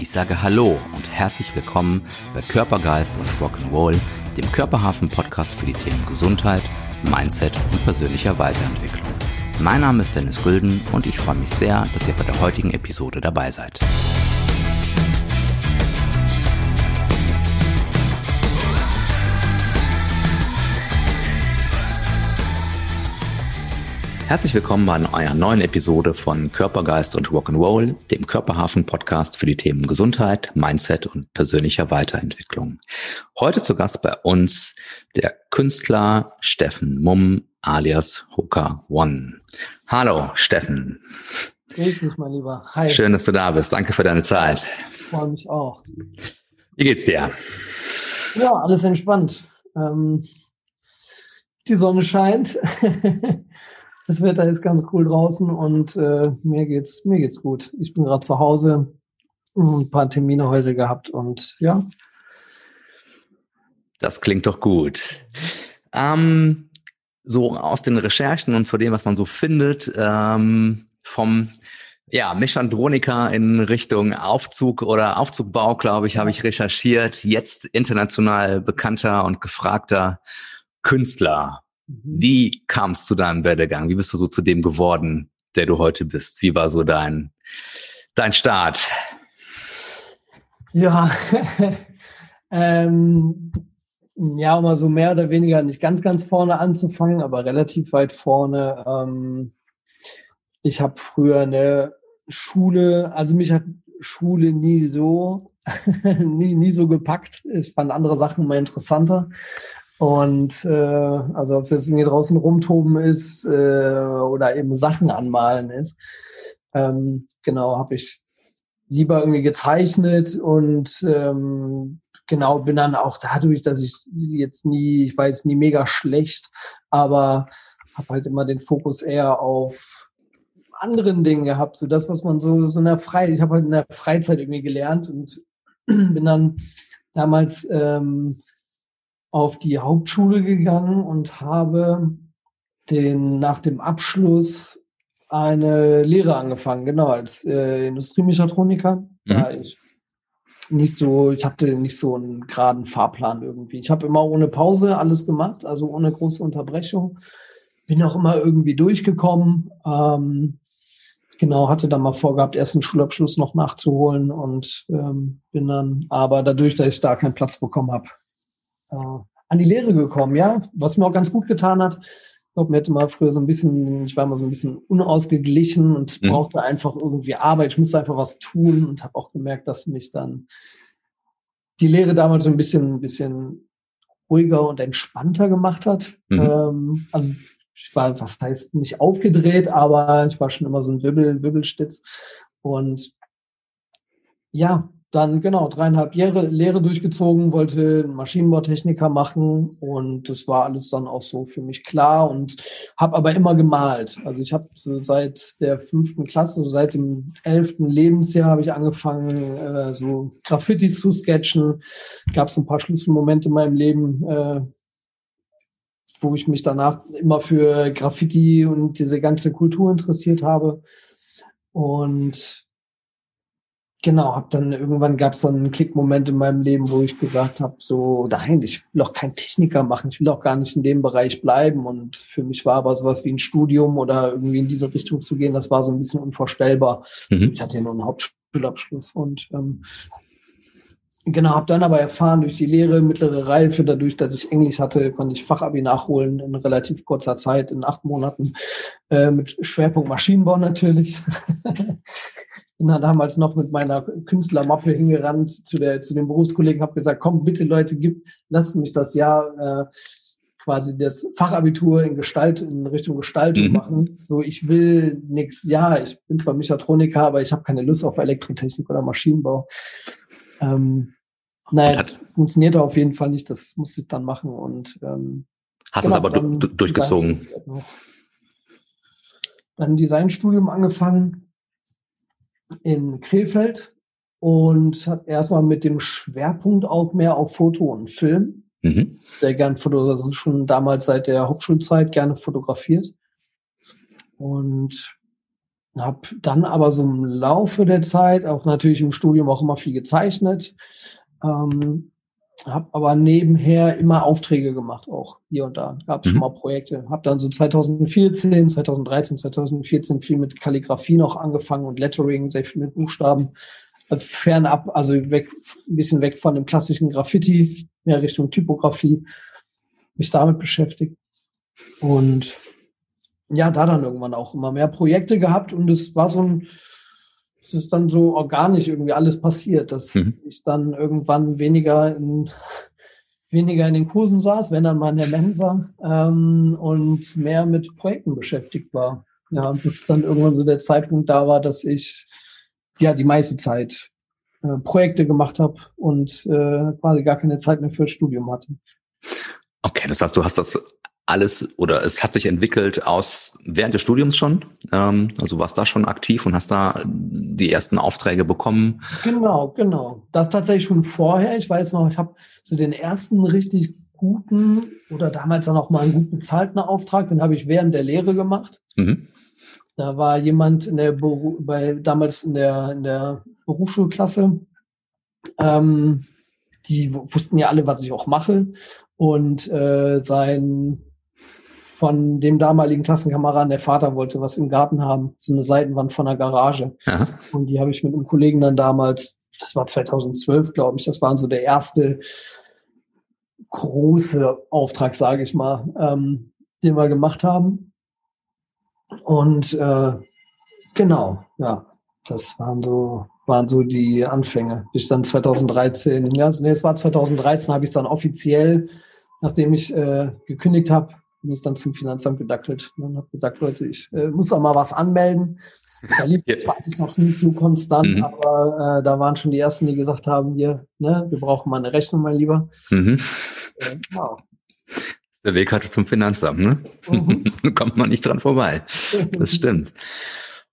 Ich sage Hallo und herzlich willkommen bei Körpergeist und Rock'n'Roll, dem Körperhafen-Podcast für die Themen Gesundheit, Mindset und persönlicher Weiterentwicklung. Mein Name ist Dennis Gülden und ich freue mich sehr, dass ihr bei der heutigen Episode dabei seid. Herzlich willkommen bei einer neuen Episode von Körpergeist und Rock'n'Roll, dem Körperhafen-Podcast für die Themen Gesundheit, Mindset und persönlicher Weiterentwicklung. Heute zu Gast bei uns der Künstler Steffen Mumm alias Hooker One. Hallo Steffen. Grüß dich, mein Lieber. Hi. Schön, dass du da bist. Danke für deine Zeit. Ich freue mich auch. Wie geht's dir? Ja, alles entspannt. Ähm, die Sonne scheint. Das Wetter ist ganz cool draußen und äh, mir geht's mir geht's gut. Ich bin gerade zu Hause, ein paar Termine heute gehabt und ja. Das klingt doch gut. Ähm, so aus den Recherchen und zu dem, was man so findet, ähm, vom ja, Mechandronika in Richtung Aufzug oder Aufzugbau, glaube ich, habe ich recherchiert. Jetzt international bekannter und gefragter Künstler. Mhm. Wie kam es zu deinem Werdegang? Wie bist du so zu dem geworden, der du heute bist? Wie war so dein, dein Start? Ja, ähm, ja, um mal so mehr oder weniger nicht ganz, ganz vorne anzufangen, aber relativ weit vorne. Ähm, ich habe früher eine Schule, also mich hat Schule nie so, nie, nie so gepackt. Ich fand andere Sachen immer interessanter. Und äh, also ob es jetzt irgendwie draußen rumtoben ist äh, oder eben Sachen anmalen ist, ähm, genau, habe ich lieber irgendwie gezeichnet und ähm, genau bin dann auch dadurch, dass ich jetzt nie, ich war jetzt nie mega schlecht, aber habe halt immer den Fokus eher auf anderen Dingen gehabt, so das, was man so so in der Freizeit, ich habe halt in der Freizeit irgendwie gelernt und bin dann damals ähm, auf die Hauptschule gegangen und habe den, nach dem Abschluss eine Lehre angefangen, genau, als äh, Industriemechatroniker. Mhm. Da ich nicht so, ich hatte nicht so einen geraden Fahrplan irgendwie. Ich habe immer ohne Pause alles gemacht, also ohne große Unterbrechung. Bin auch immer irgendwie durchgekommen. Ähm, genau, hatte dann mal vorgehabt, erst einen Schulabschluss noch nachzuholen und ähm, bin dann, aber dadurch, dass ich da keinen Platz bekommen habe, äh, an die Lehre gekommen, ja, was mir auch ganz gut getan hat. Ich glaube, mir hätte mal früher so ein bisschen, ich war mal so ein bisschen unausgeglichen und mhm. brauchte einfach irgendwie Arbeit. Ich musste einfach was tun und habe auch gemerkt, dass mich dann die Lehre damals so ein bisschen, ein bisschen ruhiger und entspannter gemacht hat. Mhm. Ähm, also ich war, was heißt, nicht aufgedreht, aber ich war schon immer so ein Wibbel, Wibbelstitz. Und ja, dann genau dreieinhalb Jahre Lehre durchgezogen, wollte Maschinenbautechniker machen und das war alles dann auch so für mich klar und habe aber immer gemalt. Also ich habe so seit der fünften Klasse, so seit dem elften Lebensjahr habe ich angefangen, äh, so Graffiti zu sketchen. Gab es ein paar Schlüsselmomente in meinem Leben, äh, wo ich mich danach immer für Graffiti und diese ganze Kultur interessiert habe. Und Genau, hab dann irgendwann gab es so einen Klickmoment in meinem Leben, wo ich gesagt habe, so, nein, ich will auch kein Techniker machen, ich will auch gar nicht in dem Bereich bleiben. Und für mich war aber sowas wie ein Studium oder irgendwie in diese Richtung zu gehen, das war so ein bisschen unvorstellbar. Mhm. Also ich hatte ja nur einen Hauptschulabschluss und ähm, genau, habe dann aber erfahren durch die Lehre, mittlere Reife, dadurch, dass ich Englisch hatte, konnte ich Fachabi nachholen in relativ kurzer Zeit, in acht Monaten, äh, mit Schwerpunkt Maschinenbau natürlich. bin da damals noch mit meiner Künstlermappe hingerannt zu, der, zu den Berufskollegen, habe gesagt, komm bitte Leute, gib, lasst mich das Jahr äh, quasi das Fachabitur in Gestalt, in Richtung Gestaltung mhm. machen. So, ich will nichts, ja, ich bin zwar Mechatroniker, aber ich habe keine Lust auf Elektrotechnik oder Maschinenbau. Ähm, naja, das funktionierte auf jeden Fall nicht, das musste ich dann machen und ähm, Hast genau, es aber durchgezogen. Dann Designstudium angefangen, in Krefeld und habe erstmal mit dem Schwerpunkt auch mehr auf Foto und Film. Mhm. Sehr gern Foto, das ist schon damals seit der Hauptschulzeit gerne fotografiert. Und habe dann aber so im Laufe der Zeit, auch natürlich im Studium auch immer viel gezeichnet, ähm, habe aber nebenher immer Aufträge gemacht, auch hier und da. Gab es mhm. schon mal Projekte. Habe dann so 2014, 2013, 2014 viel mit Kalligrafie noch angefangen und Lettering, sehr viel mit Buchstaben. Also fernab, also weg, ein bisschen weg von dem klassischen Graffiti, mehr Richtung Typografie. Mich damit beschäftigt. Und ja, da dann irgendwann auch immer mehr Projekte gehabt und es war so ein, es ist dann so organisch irgendwie alles passiert, dass mhm. ich dann irgendwann weniger in, weniger in den Kursen saß, wenn dann mal in der Mensa ähm, und mehr mit Projekten beschäftigt war. Ja, bis dann irgendwann so der Zeitpunkt da war, dass ich ja die meiste Zeit äh, Projekte gemacht habe und äh, quasi gar keine Zeit mehr für das Studium hatte. Okay, das heißt, du hast das alles oder es hat sich entwickelt aus während des Studiums schon. Ähm, also warst da schon aktiv und hast da die ersten Aufträge bekommen. Genau, genau. Das tatsächlich schon vorher. Ich weiß noch, ich habe so den ersten richtig guten oder damals dann auch mal einen gut bezahlten Auftrag, den habe ich während der Lehre gemacht. Mhm. Da war jemand in der Beru bei damals in der in der Berufsschulklasse. Ähm, die wussten ja alle, was ich auch mache. Und äh, sein von dem damaligen Klassenkameraden, der Vater wollte was im Garten haben, so eine Seitenwand von der Garage. Aha. Und die habe ich mit einem Kollegen dann damals, das war 2012, glaube ich, das war so der erste große Auftrag, sage ich mal, ähm, den wir gemacht haben. Und äh, genau, ja, das waren so waren so die Anfänge. Bis dann 2013, ja, nee, es war 2013, habe ich dann offiziell, nachdem ich äh, gekündigt habe, bin ich dann zum Finanzamt gedackelt und habe gesagt, Leute, ich äh, muss auch mal was anmelden. Da lief ja. zwar alles noch nicht so konstant, mhm. aber äh, da waren schon die ersten, die gesagt haben, hier, ne, wir brauchen mal eine Rechnung, mein Lieber. Mhm. Äh, wow. Der Weg hatte zum Finanzamt, ne? Mhm. Kommt man nicht dran vorbei. Das stimmt.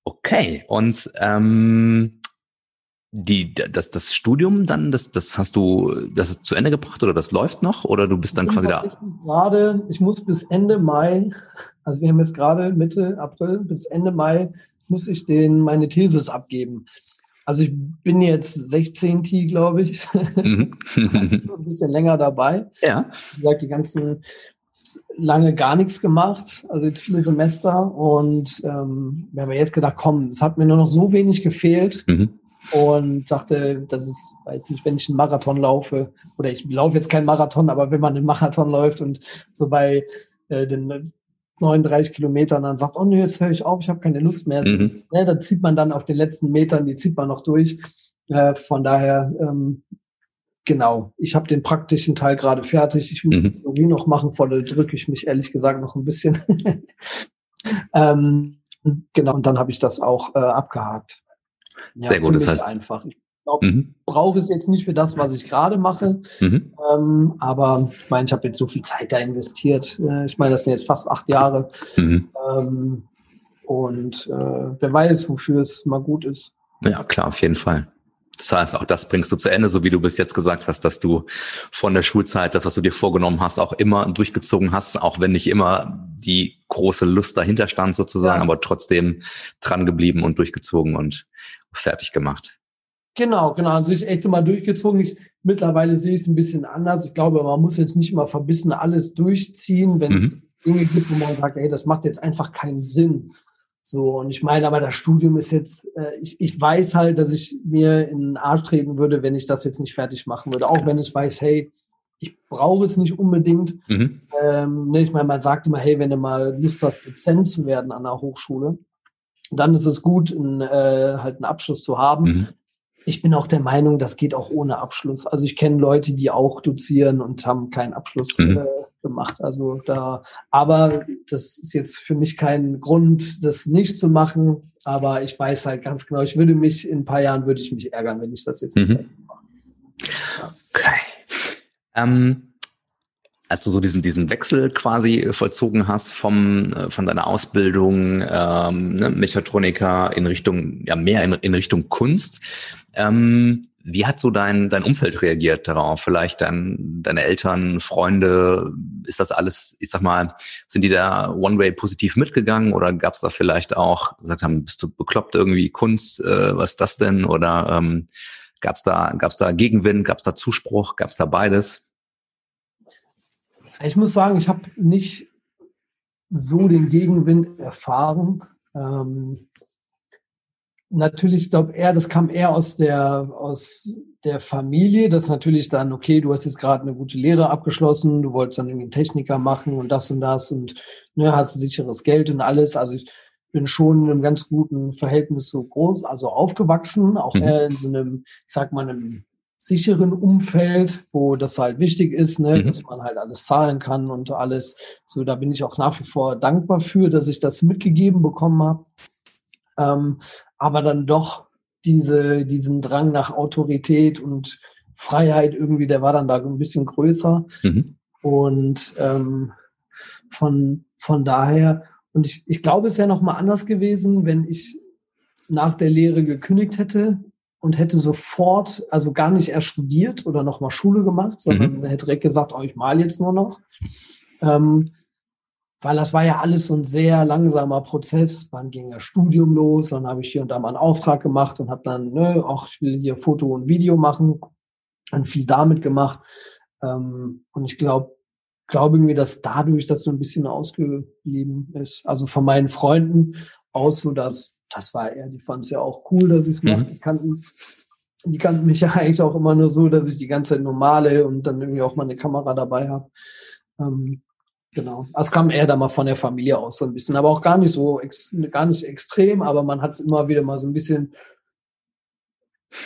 Okay, und ähm, die, das, das Studium dann, das, das hast du, das ist zu Ende gebracht oder das läuft noch oder du bist dann quasi da? Gerade, ich muss bis Ende Mai, also wir haben jetzt gerade Mitte April, bis Ende Mai muss ich den meine Thesis abgeben. Also ich bin jetzt 16 T, glaube ich. Mhm. ein bisschen länger dabei. Ja. Wie gesagt, die ganzen lange gar nichts gemacht, also viele Semester. Und ähm, wir haben jetzt gedacht, komm, es hat mir nur noch so wenig gefehlt. Mhm und sagte, das ist, weiß nicht, wenn ich einen Marathon laufe, oder ich laufe jetzt keinen Marathon, aber wenn man einen Marathon läuft und so bei äh, den 39 Kilometern dann sagt, oh nee, jetzt höre ich auf, ich habe keine Lust mehr. Mhm. So, ne, da zieht man dann auf den letzten Metern, die zieht man noch durch. Äh, von daher, ähm, genau, ich habe den praktischen Teil gerade fertig. Ich muss mhm. die Theorie noch machen, voll drücke ich mich ehrlich gesagt noch ein bisschen. ähm, genau, und dann habe ich das auch äh, abgehakt. Ja, Sehr gut, das heißt einfach. Ich glaube, mhm. brauche es jetzt nicht für das, was ich gerade mache. Mhm. Ähm, aber ich meine, ich habe jetzt so viel Zeit da investiert. Äh, ich meine, das sind jetzt fast acht Jahre. Mhm. Ähm, und äh, wer weiß, wofür es mal gut ist. Ja, klar, auf jeden Fall. Das heißt, auch das bringst du zu Ende, so wie du bis jetzt gesagt hast, dass du von der Schulzeit das, was du dir vorgenommen hast, auch immer durchgezogen hast, auch wenn nicht immer die große Lust dahinter stand sozusagen, ja. aber trotzdem dran geblieben und durchgezogen und fertig gemacht. Genau, genau. Also ich echt immer durchgezogen. Ich, mittlerweile sehe ich es ein bisschen anders. Ich glaube, man muss jetzt nicht immer verbissen alles durchziehen, wenn es mhm. Dinge gibt, wo man sagt, ey, das macht jetzt einfach keinen Sinn. So, und ich meine, aber das Studium ist jetzt, äh, ich, ich weiß halt, dass ich mir in den Arsch treten würde, wenn ich das jetzt nicht fertig machen würde. Auch wenn ich weiß, hey, ich brauche es nicht unbedingt. Mhm. Ähm, ne, ich meine, man sagt immer, hey, wenn du mal Lust hast, Dozent zu werden an der Hochschule, dann ist es gut, einen, äh, halt einen Abschluss zu haben. Mhm. Ich bin auch der Meinung, das geht auch ohne Abschluss. Also ich kenne Leute, die auch dozieren und haben keinen Abschluss mhm. äh, gemacht. Also da, aber das ist jetzt für mich kein Grund, das nicht zu machen. Aber ich weiß halt ganz genau, ich würde mich in ein paar Jahren würde ich mich ärgern, wenn ich das jetzt nicht mhm. mache. Ja. Okay. Ähm, als du so diesen, diesen Wechsel quasi vollzogen hast vom, äh, von deiner Ausbildung ähm, ne, Mechatroniker in Richtung, ja mehr in, in Richtung Kunst, ähm, wie hat so dein, dein Umfeld reagiert darauf? Vielleicht dein, deine Eltern, Freunde, ist das alles, ich sag mal, sind die da One-Way positiv mitgegangen oder gab es da vielleicht auch, gesagt haben, bist du bekloppt irgendwie Kunst, äh, was ist das denn? Oder ähm, gab es da, gab's da Gegenwind, gab es da Zuspruch, gab es da beides? Ich muss sagen, ich habe nicht so den Gegenwind erfahren. Ähm, natürlich, glaube eher, das kam eher aus der, aus der Familie, dass natürlich dann, okay, du hast jetzt gerade eine gute Lehre abgeschlossen, du wolltest dann irgendwie einen Techniker machen und das und das und ne, hast sicheres Geld und alles. Also ich bin schon in einem ganz guten Verhältnis so groß, also aufgewachsen, auch mhm. eher in so einem, ich sag mal, einem sicheren Umfeld, wo das halt wichtig ist, ne, mhm. dass man halt alles zahlen kann und alles. So, da bin ich auch nach wie vor dankbar für, dass ich das mitgegeben bekommen habe. Ähm, aber dann doch diese, diesen Drang nach Autorität und Freiheit irgendwie, der war dann da ein bisschen größer. Mhm. Und ähm, von, von daher, und ich, ich glaube, es wäre noch mal anders gewesen, wenn ich nach der Lehre gekündigt hätte und hätte sofort, also gar nicht erst studiert oder noch mal Schule gemacht, sondern mhm. hätte direkt gesagt, oh, ich mal jetzt nur noch. Ähm, weil das war ja alles so ein sehr langsamer Prozess. Wann ging das Studium los? Dann habe ich hier und da mal einen Auftrag gemacht und habe dann, ne, auch ich will hier Foto und Video machen, dann viel damit gemacht. Ähm, und ich glaube, glaube mir, dass dadurch das so ein bisschen ausgeblieben ist. Also von meinen Freunden aus so, dass das war eher, die fanden es ja auch cool, dass ich es mache. Mhm. Die kannten, die kannten mich ja eigentlich auch immer nur so, dass ich die ganze Zeit normale und dann irgendwie auch mal eine Kamera dabei habe. Ähm, Genau. Also es kam eher da mal von der Familie aus so ein bisschen, aber auch gar nicht so, gar nicht extrem, aber man hat es immer wieder mal so ein bisschen,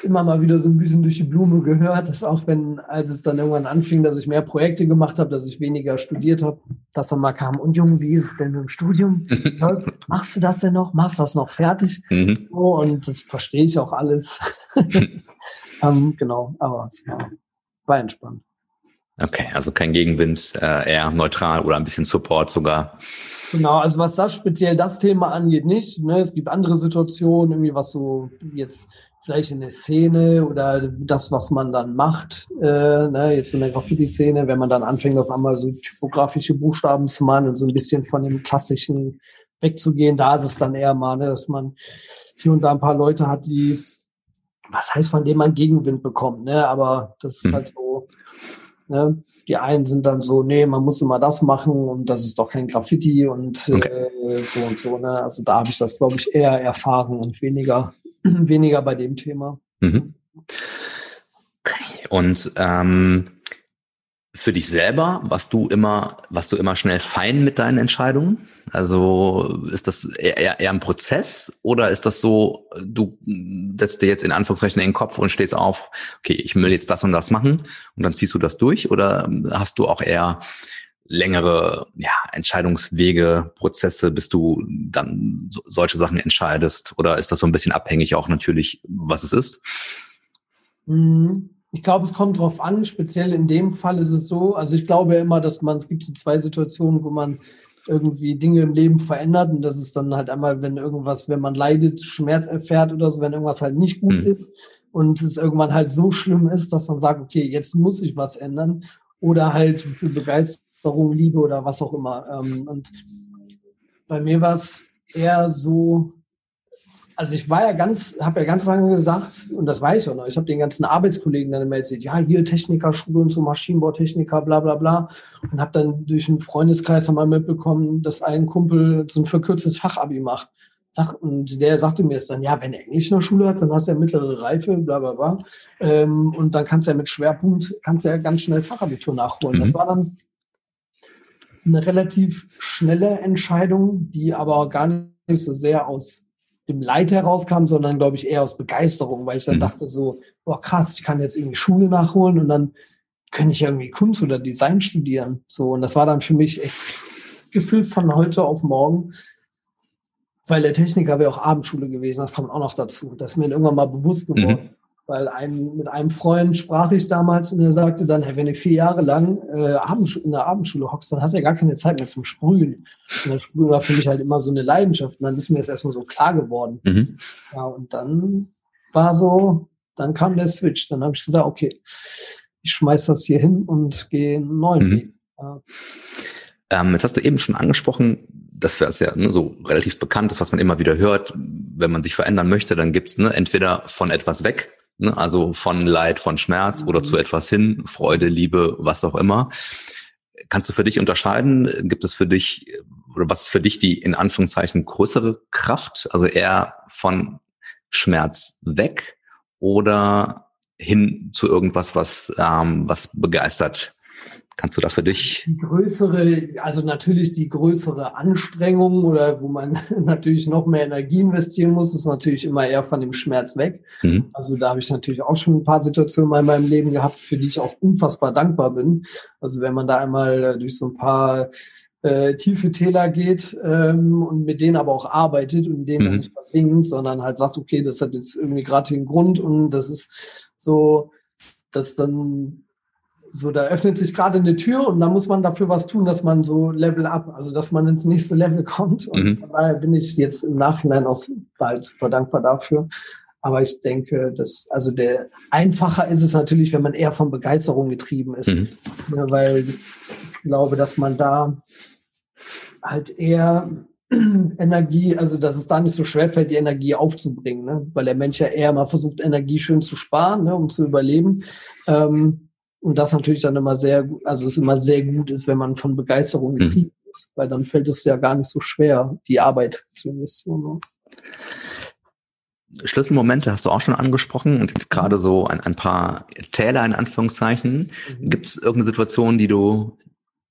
immer mal wieder so ein bisschen durch die Blume gehört, dass auch wenn, als es dann irgendwann anfing, dass ich mehr Projekte gemacht habe, dass ich weniger studiert habe, dass dann mal kam, und Junge, wie ist es denn im Studium? Machst du das denn noch? Machst du das noch fertig? Mhm. Oh, und das verstehe ich auch alles. ähm, genau, aber es war, war entspannt. Okay, also kein Gegenwind, äh, eher neutral oder ein bisschen Support sogar. Genau, also was das speziell das Thema angeht, nicht. Ne? Es gibt andere Situationen, irgendwie was so jetzt vielleicht in der Szene oder das, was man dann macht, äh, ne? jetzt in der Graffiti-Szene, wenn man dann anfängt, auf einmal so typografische Buchstaben zu malen und so ein bisschen von dem klassischen wegzugehen, da ist es dann eher mal, ne, dass man hier und da ein paar Leute hat, die, was heißt, von denen man Gegenwind bekommt, ne? Aber das ist hm. halt so, Ne? Die einen sind dann so, nee, man muss immer das machen und das ist doch kein Graffiti und okay. äh, so und so. Ne? Also da habe ich das, glaube ich, eher erfahren und weniger, weniger bei dem Thema. Mhm. Okay. Und ähm, für dich selber, was du immer, was du immer schnell fein mit deinen Entscheidungen? Also ist das eher, eher ein Prozess oder ist das so, du setzt dir jetzt in Anführungszeichen in den Kopf und stehst auf, okay, ich will jetzt das und das machen und dann ziehst du das durch oder hast du auch eher längere ja, Entscheidungswege, Prozesse, bis du dann so, solche Sachen entscheidest? Oder ist das so ein bisschen abhängig auch natürlich, was es ist? Mhm. Ich glaube, es kommt drauf an. Speziell in dem Fall ist es so. Also ich glaube immer, dass man, es gibt so zwei Situationen, wo man irgendwie Dinge im Leben verändert. Und das ist dann halt einmal, wenn irgendwas, wenn man leidet, Schmerz erfährt oder so, wenn irgendwas halt nicht gut mhm. ist und es irgendwann halt so schlimm ist, dass man sagt, okay, jetzt muss ich was ändern. Oder halt für Begeisterung, Liebe oder was auch immer. Ähm, und bei mir war es eher so, also ich war ja ganz, habe ja ganz lange gesagt, und das weiß ich auch noch, ich habe den ganzen Arbeitskollegen dann immer erzählt, ja, hier Technikerschule und so Maschinenbautechniker, bla bla bla. Und habe dann durch einen Freundeskreis einmal mitbekommen, dass ein Kumpel so ein verkürztes Fachabi macht. Und der sagte mir jetzt dann, ja, wenn er Englisch in der Schule hat, dann hast du ja mittlere Reife, bla bla bla. Ähm, und dann kannst du ja mit Schwerpunkt, kannst du ja ganz schnell Fachabitur nachholen. Mhm. Das war dann eine relativ schnelle Entscheidung, die aber gar nicht so sehr aus dem Leid herauskam, sondern glaube ich eher aus Begeisterung, weil ich dann mhm. dachte so, boah krass, ich kann jetzt irgendwie Schule nachholen und dann könnte ich irgendwie Kunst oder Design studieren. So, und das war dann für mich echt gefühlt von heute auf morgen, weil der Techniker wäre auch Abendschule gewesen, das kommt auch noch dazu. Das ist mir irgendwann mal bewusst geworden. Mhm. Weil ein, mit einem Freund sprach ich damals und er sagte dann, hey, wenn du vier Jahre lang äh, in der Abendschule hockst, dann hast du ja gar keine Zeit mehr zum Sprühen. Und das Sprühen war für mich halt immer so eine Leidenschaft. Und dann ist mir das erstmal so klar geworden. Mhm. Ja, und dann war so, dann kam der Switch. Dann habe ich gesagt, okay, ich schmeiß das hier hin und gehe einen neuen mhm. Weg. Ja. Ähm, jetzt hast du eben schon angesprochen, das wäre ja ne, so relativ bekannt ist, was man immer wieder hört. Wenn man sich verändern möchte, dann gibt's ne, entweder von etwas weg, ne, also von Leid, von Schmerz mhm. oder zu etwas hin, Freude, Liebe, was auch immer. Kannst du für dich unterscheiden? Gibt es für dich oder was ist für dich die in Anführungszeichen größere Kraft? Also eher von Schmerz weg oder hin zu irgendwas, was ähm, was begeistert Kannst du da für dich? Die größere, also natürlich die größere Anstrengung oder wo man natürlich noch mehr Energie investieren muss, ist natürlich immer eher von dem Schmerz weg. Mhm. Also da habe ich natürlich auch schon ein paar Situationen in meinem Leben gehabt, für die ich auch unfassbar dankbar bin. Also wenn man da einmal äh, durch so ein paar äh, tiefe Täler geht ähm, und mit denen aber auch arbeitet und denen mhm. nicht was singt, sondern halt sagt, okay, das hat jetzt irgendwie gerade den Grund und das ist so, dass dann so, da öffnet sich gerade eine Tür und da muss man dafür was tun, dass man so Level up, also dass man ins nächste Level kommt. Und mhm. von daher bin ich jetzt im Nachhinein auch bald super dankbar dafür. Aber ich denke, dass, also der einfacher ist es natürlich, wenn man eher von Begeisterung getrieben ist. Mhm. Ja, weil ich glaube, dass man da halt eher Energie, also dass es da nicht so schwer fällt, die Energie aufzubringen, ne? weil der Mensch ja eher mal versucht, Energie schön zu sparen, ne, um zu überleben. Ähm, und das natürlich dann immer sehr gut, also es immer sehr gut ist, wenn man von Begeisterung mhm. getrieben mhm. ist, weil dann fällt es ja gar nicht so schwer, die Arbeit zu investieren. Ne? Schlüsselmomente hast du auch schon angesprochen und jetzt gerade so ein, ein paar Täler in Anführungszeichen. Mhm. Gibt es irgendeine Situation, die du,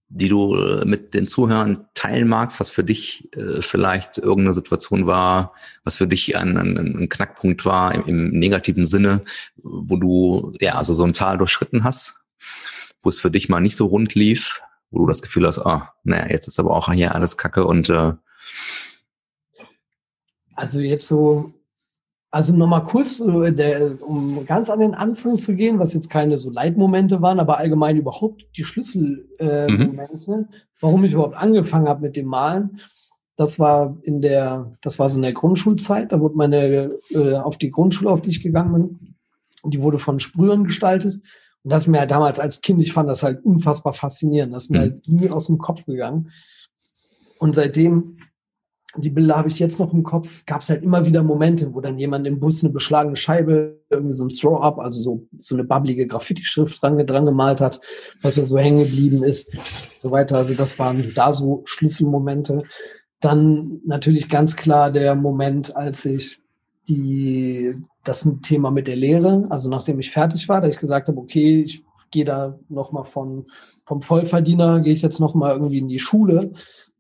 die du äh, mit den Zuhörern teilen magst, was für dich äh, vielleicht irgendeine Situation war, was für dich ein, ein, ein Knackpunkt war im, im, negativen Sinne, wo du ja also so ein Tal durchschritten hast? Wo es für dich mal nicht so rund lief, wo du das Gefühl hast, ah, naja, jetzt ist aber auch hier alles Kacke und äh also jetzt so, also nochmal kurz, der, um ganz an den Anfang zu gehen, was jetzt keine so Leitmomente waren, aber allgemein überhaupt die Schlüsselmomente, äh, mhm. warum ich überhaupt angefangen habe mit dem Malen. Das war in der, das war so in der Grundschulzeit. Da wurde meine äh, auf die Grundschule, auf die ich gegangen bin, die wurde von Sprühern gestaltet. Und das ist mir halt damals als Kind, ich fand das halt unfassbar faszinierend. Das ist mir mhm. halt nie aus dem Kopf gegangen. Und seitdem, die Bilder habe ich jetzt noch im Kopf, gab es halt immer wieder Momente, wo dann jemand im Bus eine beschlagene Scheibe, irgendwie so ein Throw-Up, also so, so eine bubblige Graffiti-Schrift dran, dran gemalt hat, was so hängen geblieben ist, so weiter. Also das waren da so Schlüsselmomente. Dann natürlich ganz klar der Moment, als ich die, das Thema mit der Lehre, also nachdem ich fertig war, da ich gesagt habe, okay, ich gehe da nochmal von, vom Vollverdiener, gehe ich jetzt nochmal irgendwie in die Schule.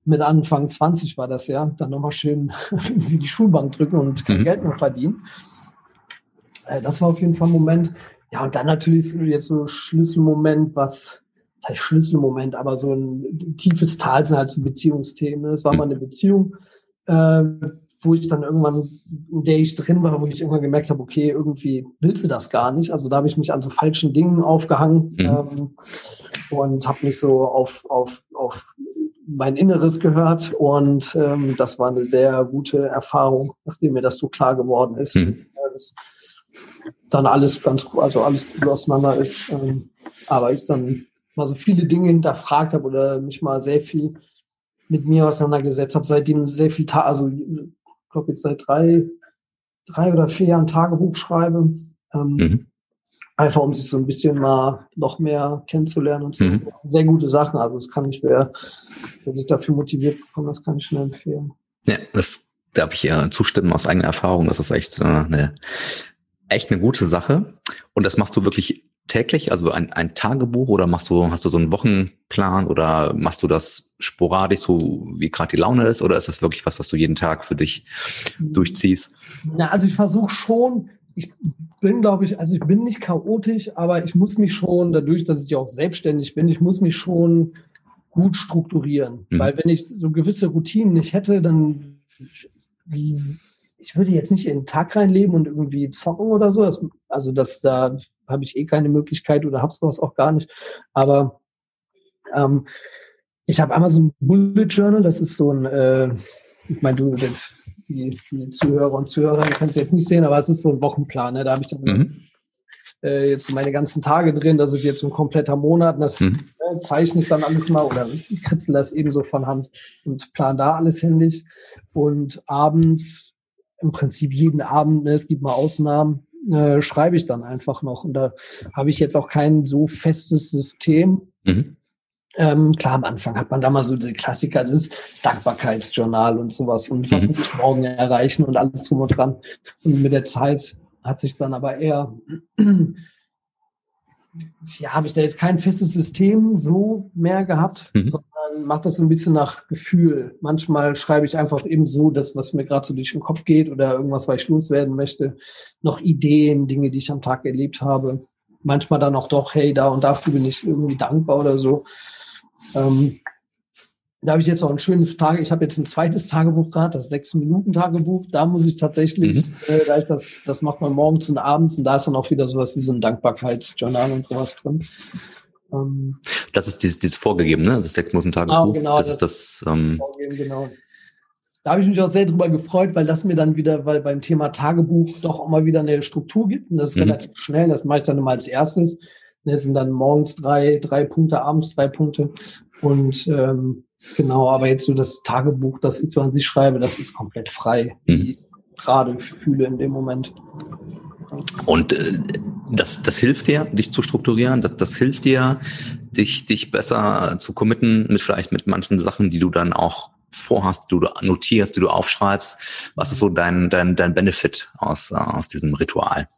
Mit Anfang 20 war das ja, dann nochmal schön irgendwie die Schulbank drücken und kein mhm. Geld mehr verdienen. Äh, das war auf jeden Fall ein Moment. Ja, und dann natürlich jetzt so ein Schlüsselmoment, was, das heißt Schlüsselmoment, aber so ein tiefes Tal sind halt so Beziehungsthemen. Es war mhm. mal eine Beziehung, äh, wo ich dann irgendwann, in der ich drin war, wo ich irgendwann gemerkt habe, okay, irgendwie willst du das gar nicht. Also da habe ich mich an so falschen Dingen aufgehangen mhm. ähm, und habe mich so auf, auf, auf mein Inneres gehört. Und ähm, das war eine sehr gute Erfahrung, nachdem mir das so klar geworden ist. Mhm. Ja, dann alles ganz cool, also alles gut auseinander ist. Ähm, aber ich dann mal so viele Dinge hinterfragt habe oder mich mal sehr viel mit mir auseinandergesetzt habe, seitdem sehr viel, also glaube jetzt seit drei, drei oder vier Jahren Tagebuch schreibe. Ähm, mhm. Einfach um sich so ein bisschen mal noch mehr kennenzulernen und so. Mhm. Das sind sehr gute Sachen. Also das kann ich, wer, wer sich dafür motiviert bekommt, das kann ich schnell empfehlen. Ja, das darf ich ja zustimmen aus eigener Erfahrung. Das ist echt äh, eine, echt eine gute Sache. Und das machst du wirklich täglich, also ein, ein Tagebuch oder machst du, hast du so einen Wochenplan oder machst du das sporadisch, so wie gerade die Laune ist, oder ist das wirklich was, was du jeden Tag für dich durchziehst? Na, also ich versuche schon, ich bin, glaube ich, also ich bin nicht chaotisch, aber ich muss mich schon, dadurch, dass ich ja auch selbstständig bin, ich muss mich schon gut strukturieren. Mhm. Weil wenn ich so gewisse Routinen nicht hätte, dann wie, ich würde jetzt nicht in den Tag reinleben und irgendwie zocken oder so. Das, also das, da habe ich eh keine Möglichkeit oder habe sowas auch gar nicht. Aber ähm, ich habe einmal so ein Bullet Journal, das ist so ein, äh, ich meine, du, das, die, die Zuhörer und Zuhörer, die kannst du jetzt nicht sehen, aber es ist so ein Wochenplan. Ne? Da habe ich dann mhm. äh, jetzt meine ganzen Tage drin, das ist jetzt ein kompletter Monat, das mhm. äh, zeichne ich dann alles mal oder kritzel das ebenso von Hand und plan da alles händisch. Und abends, im Prinzip jeden Abend, ne, es gibt mal Ausnahmen, äh, schreibe ich dann einfach noch. Und da habe ich jetzt auch kein so festes System. Mhm. Ähm, klar, am Anfang hat man da mal so die Klassiker, es ist Dankbarkeitsjournal und sowas und was mhm. will ich morgen erreichen und alles drum und dran. Und mit der Zeit hat sich dann aber eher, ja, habe ich da jetzt kein festes System so mehr gehabt, mhm. sondern mache das so ein bisschen nach Gefühl. Manchmal schreibe ich einfach eben so das, was mir gerade so durch den Kopf geht oder irgendwas, was ich loswerden möchte, noch Ideen, Dinge, die ich am Tag erlebt habe. Manchmal dann auch doch, hey, da und dafür bin ich irgendwie dankbar oder so. Ähm, da habe ich jetzt auch ein schönes Tag. Ich habe jetzt ein zweites Tagebuch gerade, das Sechs-Minuten-Tagebuch. Da muss ich tatsächlich, mhm. äh, da ich das, das macht man morgens und abends und da ist dann auch wieder sowas wie so ein Dankbarkeitsjournal und sowas drin. Ähm, das ist dieses, dieses vorgegeben, ne? Das Sechs-Minuten-Tagebuch. Genau, genau, das, das ist das. Ähm, genau. Da habe ich mich auch sehr drüber gefreut, weil das mir dann wieder, weil beim Thema Tagebuch doch auch mal wieder eine Struktur gibt. Und das ist mhm. relativ schnell. Das mache ich dann immer als erstes. Das sind dann morgens drei, drei Punkte, abends drei Punkte. Und ähm, genau, aber jetzt so das Tagebuch, das ich so an sich schreibe, das ist komplett frei, mhm. wie ich gerade fühle in dem Moment. Und äh, das, das hilft dir, dich zu strukturieren, das, das hilft dir, dich, dich besser zu committen mit vielleicht mit manchen Sachen, die du dann auch vorhast, die du notierst, die du aufschreibst. Was ist so dein, dein, dein Benefit aus, aus diesem Ritual?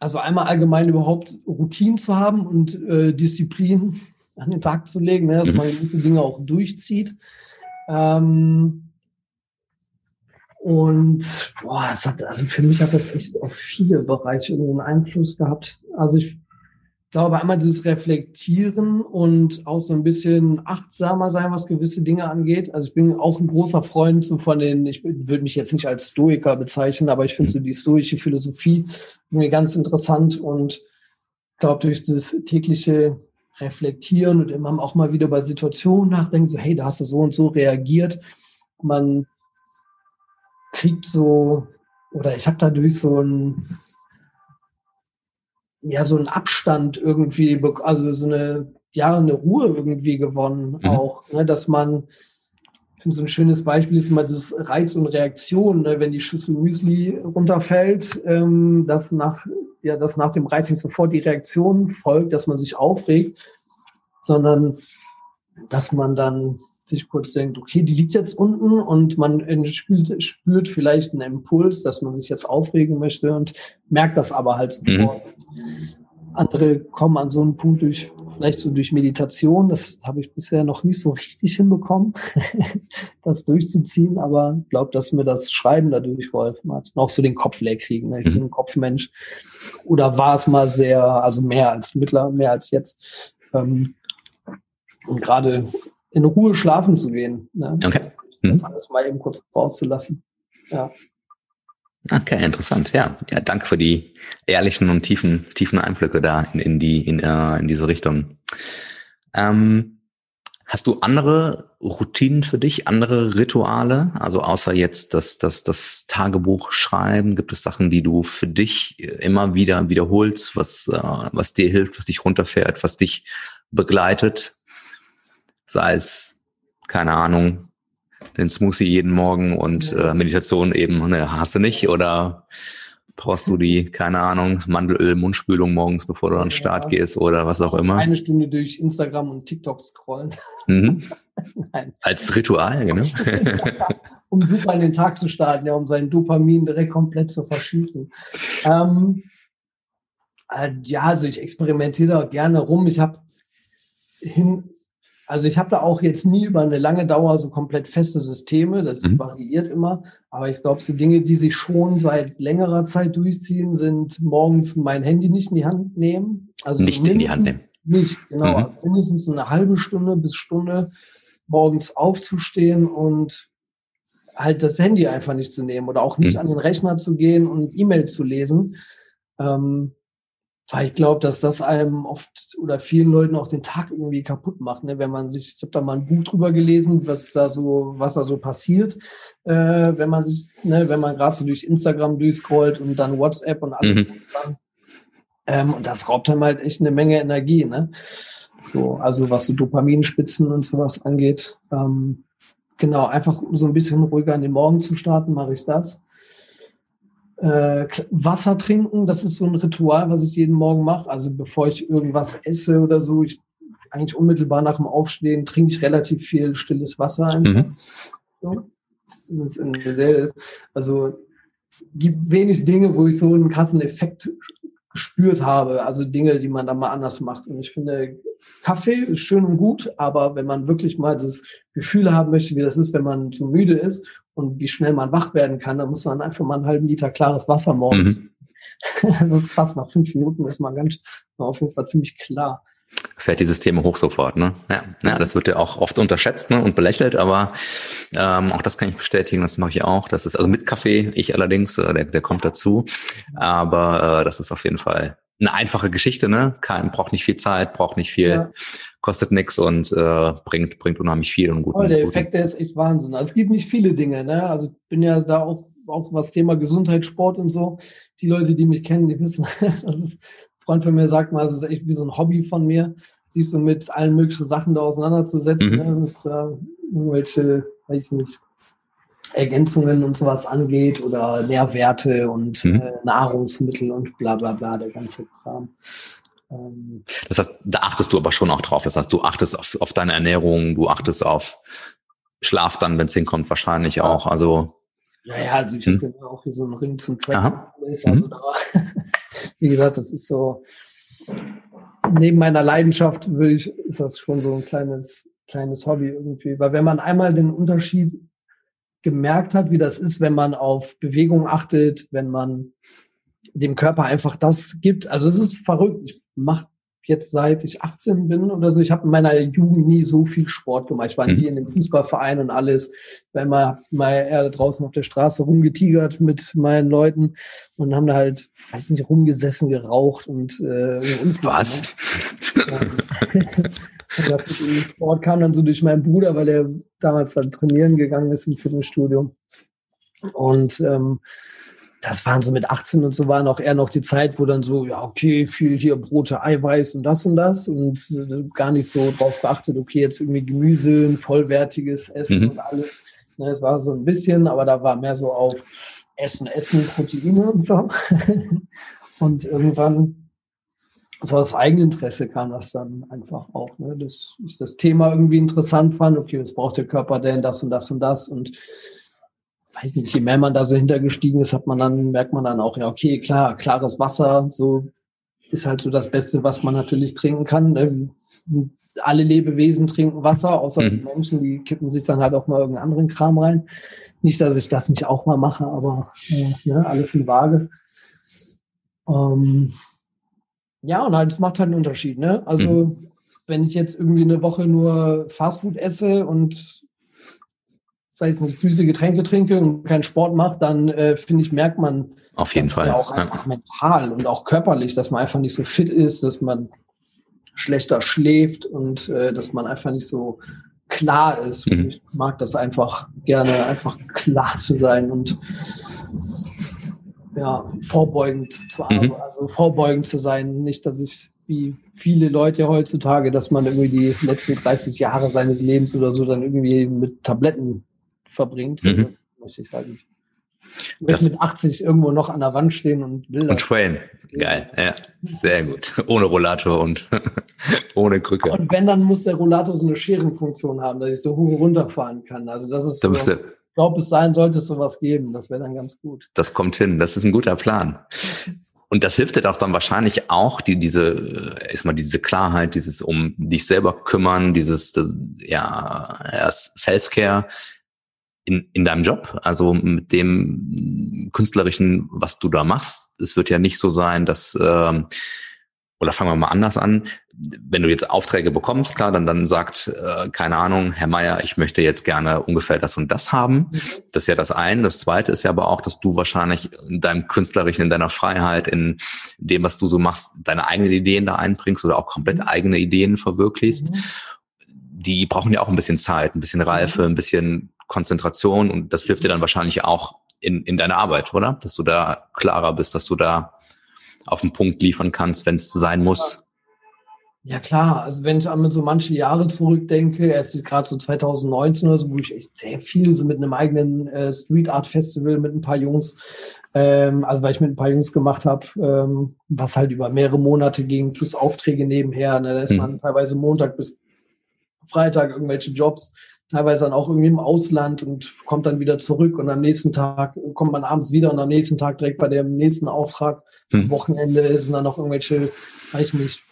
Also einmal allgemein überhaupt Routinen zu haben und äh, Disziplin an den Tag zu legen, ne, dass mhm. man gewisse Dinge auch durchzieht. Ähm, und boah, hat, also für mich hat das echt auf viele Bereiche einen Einfluss gehabt. Also ich glaube einmal dieses Reflektieren und auch so ein bisschen achtsamer sein, was gewisse Dinge angeht. Also ich bin auch ein großer Freund so von den, ich würde mich jetzt nicht als Stoiker bezeichnen, aber ich finde so die stoische Philosophie mir ganz interessant und glaube durch das tägliche Reflektieren und immer auch mal wieder bei Situationen nachdenken, so hey, da hast du so und so reagiert. Man kriegt so, oder ich habe dadurch so ein ja so einen Abstand irgendwie, also so eine, ja, eine Ruhe irgendwie gewonnen mhm. auch, ne, dass man, ich finde so ein schönes Beispiel ist immer das Reiz und Reaktion, ne, wenn die Schüssel Müsli runterfällt, ähm, dass nach, ja, dass nach dem Reiz nicht sofort die Reaktion folgt, dass man sich aufregt, sondern dass man dann sich kurz denkt, okay, die liegt jetzt unten und man spürt, spürt vielleicht einen Impuls, dass man sich jetzt aufregen möchte und merkt das aber halt sofort. Mhm. Andere kommen an so einen Punkt durch, vielleicht so durch Meditation. Das habe ich bisher noch nicht so richtig hinbekommen, das durchzuziehen, aber ich glaube, dass mir das Schreiben dadurch geholfen hat. Noch so den Kopf leer kriegen. Ne? Ich mhm. bin ein Kopfmensch. Oder war es mal sehr, also mehr als mittler, mehr als jetzt. Ähm, und gerade in Ruhe schlafen zu gehen. Ne? Okay. Mhm. Das alles mal eben kurz rauszulassen. Ja. Okay, interessant. Ja, ja, danke für die ehrlichen und tiefen, tiefen Einblicke da in, in die in, äh, in diese Richtung. Ähm, hast du andere Routinen für dich, andere Rituale? Also außer jetzt das das das Tagebuch schreiben, gibt es Sachen, die du für dich immer wieder wiederholst, was äh, was dir hilft, was dich runterfährt, was dich begleitet? sei es, keine Ahnung, den Smoothie jeden Morgen und äh, Meditation eben, ne, hast du nicht oder brauchst du die, keine Ahnung, Mandelöl, Mundspülung morgens, bevor du an den Start gehst oder was auch immer. Eine Stunde durch Instagram und TikTok scrollen. Mhm. Als Ritual, genau. um super in den Tag zu starten, ja, um sein Dopamin direkt komplett zu verschießen. Ähm, äh, ja, also ich experimentiere da gerne rum. Ich habe hin, also ich habe da auch jetzt nie über eine lange Dauer so komplett feste Systeme, das mhm. variiert immer, aber ich glaube, so Dinge, die sich schon seit längerer Zeit durchziehen, sind morgens mein Handy nicht in die Hand nehmen. Also nicht in die Hand nehmen. Nicht, genau. Mhm. Mindestens eine halbe Stunde bis Stunde morgens aufzustehen und halt das Handy einfach nicht zu nehmen oder auch nicht mhm. an den Rechner zu gehen und E-Mail zu lesen. Ähm, weil ich glaube, dass das einem oft oder vielen Leuten auch den Tag irgendwie kaputt macht, ne? wenn man sich, ich habe da mal ein Buch drüber gelesen, was da so, was da so passiert, äh, wenn man sich, ne, wenn man gerade so durch Instagram durchscrollt und dann WhatsApp und alles. Mhm. Ähm, und das raubt einem halt echt eine Menge Energie, ne? So, also was so Dopaminspitzen und sowas angeht. Ähm, genau, einfach so ein bisschen ruhiger in den Morgen zu starten, mache ich das. Äh, Wasser trinken, das ist so ein Ritual, was ich jeden Morgen mache. Also bevor ich irgendwas esse oder so, ich eigentlich unmittelbar nach dem Aufstehen trinke ich relativ viel stilles Wasser. Mhm. So. Sehr, also gibt wenig Dinge, wo ich so einen krassen Effekt gespürt habe. Also Dinge, die man dann mal anders macht. Und ich finde, Kaffee ist schön und gut, aber wenn man wirklich mal das Gefühl haben möchte, wie das ist, wenn man zu müde ist und wie schnell man wach werden kann, dann muss man einfach mal einen halben Liter klares Wasser morgens. Mhm. Das ist krass, nach fünf Minuten ist man ganz auf jeden Fall ziemlich klar fährt die Systeme hoch sofort. Ne? Ja, ja, das wird ja auch oft unterschätzt ne, und belächelt, aber ähm, auch das kann ich bestätigen, das mache ich auch. Das ist also mit Kaffee, ich allerdings, äh, der, der kommt dazu. Aber äh, das ist auf jeden Fall eine einfache Geschichte, ne? Kein, braucht nicht viel Zeit, braucht nicht viel, ja. kostet nichts und äh, bringt, bringt unheimlich viel und gut. Oh, der Effekt, der ist echt Wahnsinn. Also es gibt nicht viele Dinge, ne? Also ich bin ja da auch, auch was Thema Gesundheit, Sport und so. Die Leute, die mich kennen, die wissen, das ist Freund von mir sagt mal, es ist echt wie so ein Hobby von mir, sich so mit allen möglichen Sachen da auseinanderzusetzen. Mhm. Ne? Was äh, irgendwelche, weiß ich nicht, Ergänzungen und sowas angeht oder Nährwerte und mhm. äh, Nahrungsmittel und bla bla bla, der ganze Kram. Ähm, das heißt, da achtest du aber schon auch drauf. Das heißt, du achtest auf, auf deine Ernährung, du achtest auf Schlaf dann, wenn es hinkommt, wahrscheinlich auch. Also ja, ja, also ich hm. habe ja auch hier so einen Ring zum Tracken. Also mhm. da, wie gesagt, das ist so, neben meiner Leidenschaft würde ich, ist das schon so ein kleines, kleines Hobby irgendwie. Weil wenn man einmal den Unterschied gemerkt hat, wie das ist, wenn man auf Bewegung achtet, wenn man dem Körper einfach das gibt. Also es ist verrückt. Ich mache jetzt seit ich 18 bin oder so, ich habe in meiner Jugend nie so viel Sport gemacht. Ich war nie mhm. in dem Fußballverein und alles. Weil mal, mal eher draußen auf der Straße rumgetigert mit meinen Leuten und haben da halt, weiß nicht, rumgesessen, geraucht und äh, Was? und das mit dem Sport kam dann so durch meinen Bruder, weil er damals halt trainieren gegangen ist im Fitnessstudio. Und ähm, das waren so mit 18 und so waren auch eher noch die Zeit, wo dann so, ja, okay, viel hier Brote, Eiweiß und das und das und äh, gar nicht so drauf geachtet, okay, jetzt irgendwie Gemüse, ein vollwertiges Essen mhm. und alles. Ne, es war so ein bisschen, aber da war mehr so auf Essen, Essen, Proteine und so. und irgendwann, so aus Eigeninteresse kam das dann einfach auch, ne, dass ich das Thema irgendwie interessant fand, okay, was braucht der Körper denn, das und das und das und weiß nicht, je mehr man da so hintergestiegen ist, hat man dann, merkt man dann auch, ja, okay, klar, klares Wasser, so ist halt so das Beste, was man natürlich trinken kann. Ne? Alle Lebewesen trinken Wasser, außer mhm. die Menschen, die kippen sich dann halt auch mal irgendeinen anderen Kram rein. Nicht, dass ich das nicht auch mal mache, aber äh, ne, alles in Waage. Ähm, ja, und halt, es macht halt einen Unterschied. Ne? Also, mhm. wenn ich jetzt irgendwie eine Woche nur Fastfood esse und weiß nicht, süße Getränke trinke und keinen Sport mache, dann äh, finde ich, merkt man auf jeden Fall ja auch einfach mental und auch körperlich, dass man einfach nicht so fit ist, dass man schlechter schläft und äh, dass man einfach nicht so klar ist. Mhm. Ich mag das einfach gerne, einfach klar zu sein und ja, vorbeugend zu arbeiten, mhm. also vorbeugend zu sein. Nicht, dass ich wie viele Leute heutzutage, dass man irgendwie die letzten 30 Jahre seines Lebens oder so dann irgendwie mit Tabletten verbringt. Mhm. Das möchte ich halt nicht. Ich mit 80 irgendwo noch an der Wand stehen und will Und train. Geil, ja. Sehr gut. Ohne Rollator und ohne Krücke. Und wenn, dann muss der Rollator so eine Scherenfunktion haben, dass ich so hoch runterfahren kann. Also das ist so, ich glaube, es sein sollte es sowas geben. Das wäre dann ganz gut. Das kommt hin. Das ist ein guter Plan. Und das hilft dir doch dann wahrscheinlich auch, die, diese, erstmal diese Klarheit, dieses um dich selber kümmern, dieses, das, ja, Self-Care, in, in deinem Job, also mit dem künstlerischen, was du da machst. Es wird ja nicht so sein, dass ähm, oder fangen wir mal anders an, wenn du jetzt Aufträge bekommst, klar, dann, dann sagt, äh, keine Ahnung, Herr Meier, ich möchte jetzt gerne ungefähr das und das haben. Mhm. Das ist ja das eine. Das zweite ist ja aber auch, dass du wahrscheinlich in deinem künstlerischen, in deiner Freiheit, in dem, was du so machst, deine eigenen Ideen da einbringst oder auch komplett mhm. eigene Ideen verwirklichst. Mhm. Die brauchen ja auch ein bisschen Zeit, ein bisschen Reife, ein bisschen Konzentration und das hilft dir dann wahrscheinlich auch in, in deiner Arbeit, oder? Dass du da klarer bist, dass du da auf den Punkt liefern kannst, wenn es sein muss. Ja klar, also wenn ich an so manche Jahre zurückdenke, erst gerade so 2019 oder so, wo ich echt sehr viel so mit einem eigenen äh, Street Art Festival mit ein paar Jungs, ähm, also weil ich mit ein paar Jungs gemacht habe, ähm, was halt über mehrere Monate ging, plus Aufträge nebenher. Ne? Da ist hm. man teilweise Montag bis Freitag irgendwelche Jobs, teilweise dann auch irgendwie im Ausland und kommt dann wieder zurück und am nächsten Tag kommt man abends wieder und am nächsten Tag direkt bei dem nächsten Auftrag hm. Wochenende sind dann noch irgendwelche, weiß ich nicht,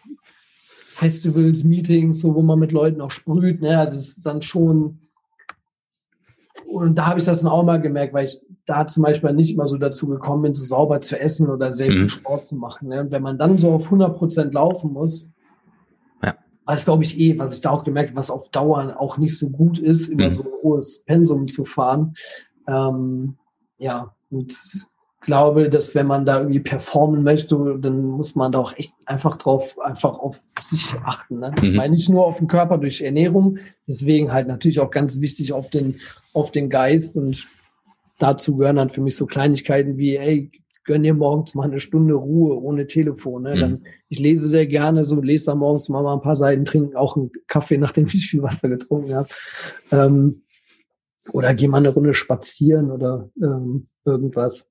Festivals, Meetings, so wo man mit Leuten auch sprüht. Ne? Also es ist dann schon. Und da habe ich das dann auch mal gemerkt, weil ich da zum Beispiel nicht immer so dazu gekommen bin, so sauber zu essen oder sehr viel mhm. Sport zu machen. Ne? Und wenn man dann so auf 100 Prozent laufen muss, ja. das glaube ich eh, was ich da auch gemerkt habe, was auf Dauer auch nicht so gut ist, immer mhm. so ein hohes Pensum zu fahren. Ähm, ja, und glaube, dass wenn man da irgendwie performen möchte, dann muss man da auch echt einfach drauf, einfach auf sich achten. Ne? Mhm. Ich meine nicht nur auf den Körper durch Ernährung, deswegen halt natürlich auch ganz wichtig auf den, auf den Geist und dazu gehören dann für mich so Kleinigkeiten wie, ey, gönn dir morgens mal eine Stunde Ruhe ohne Telefon. Ne? Mhm. Dann, ich lese sehr gerne, so lese da morgens mal, mal ein paar Seiten, trinken auch einen Kaffee, nachdem ich viel Wasser getrunken habe. Ähm, oder geh mal eine Runde spazieren oder ähm, irgendwas.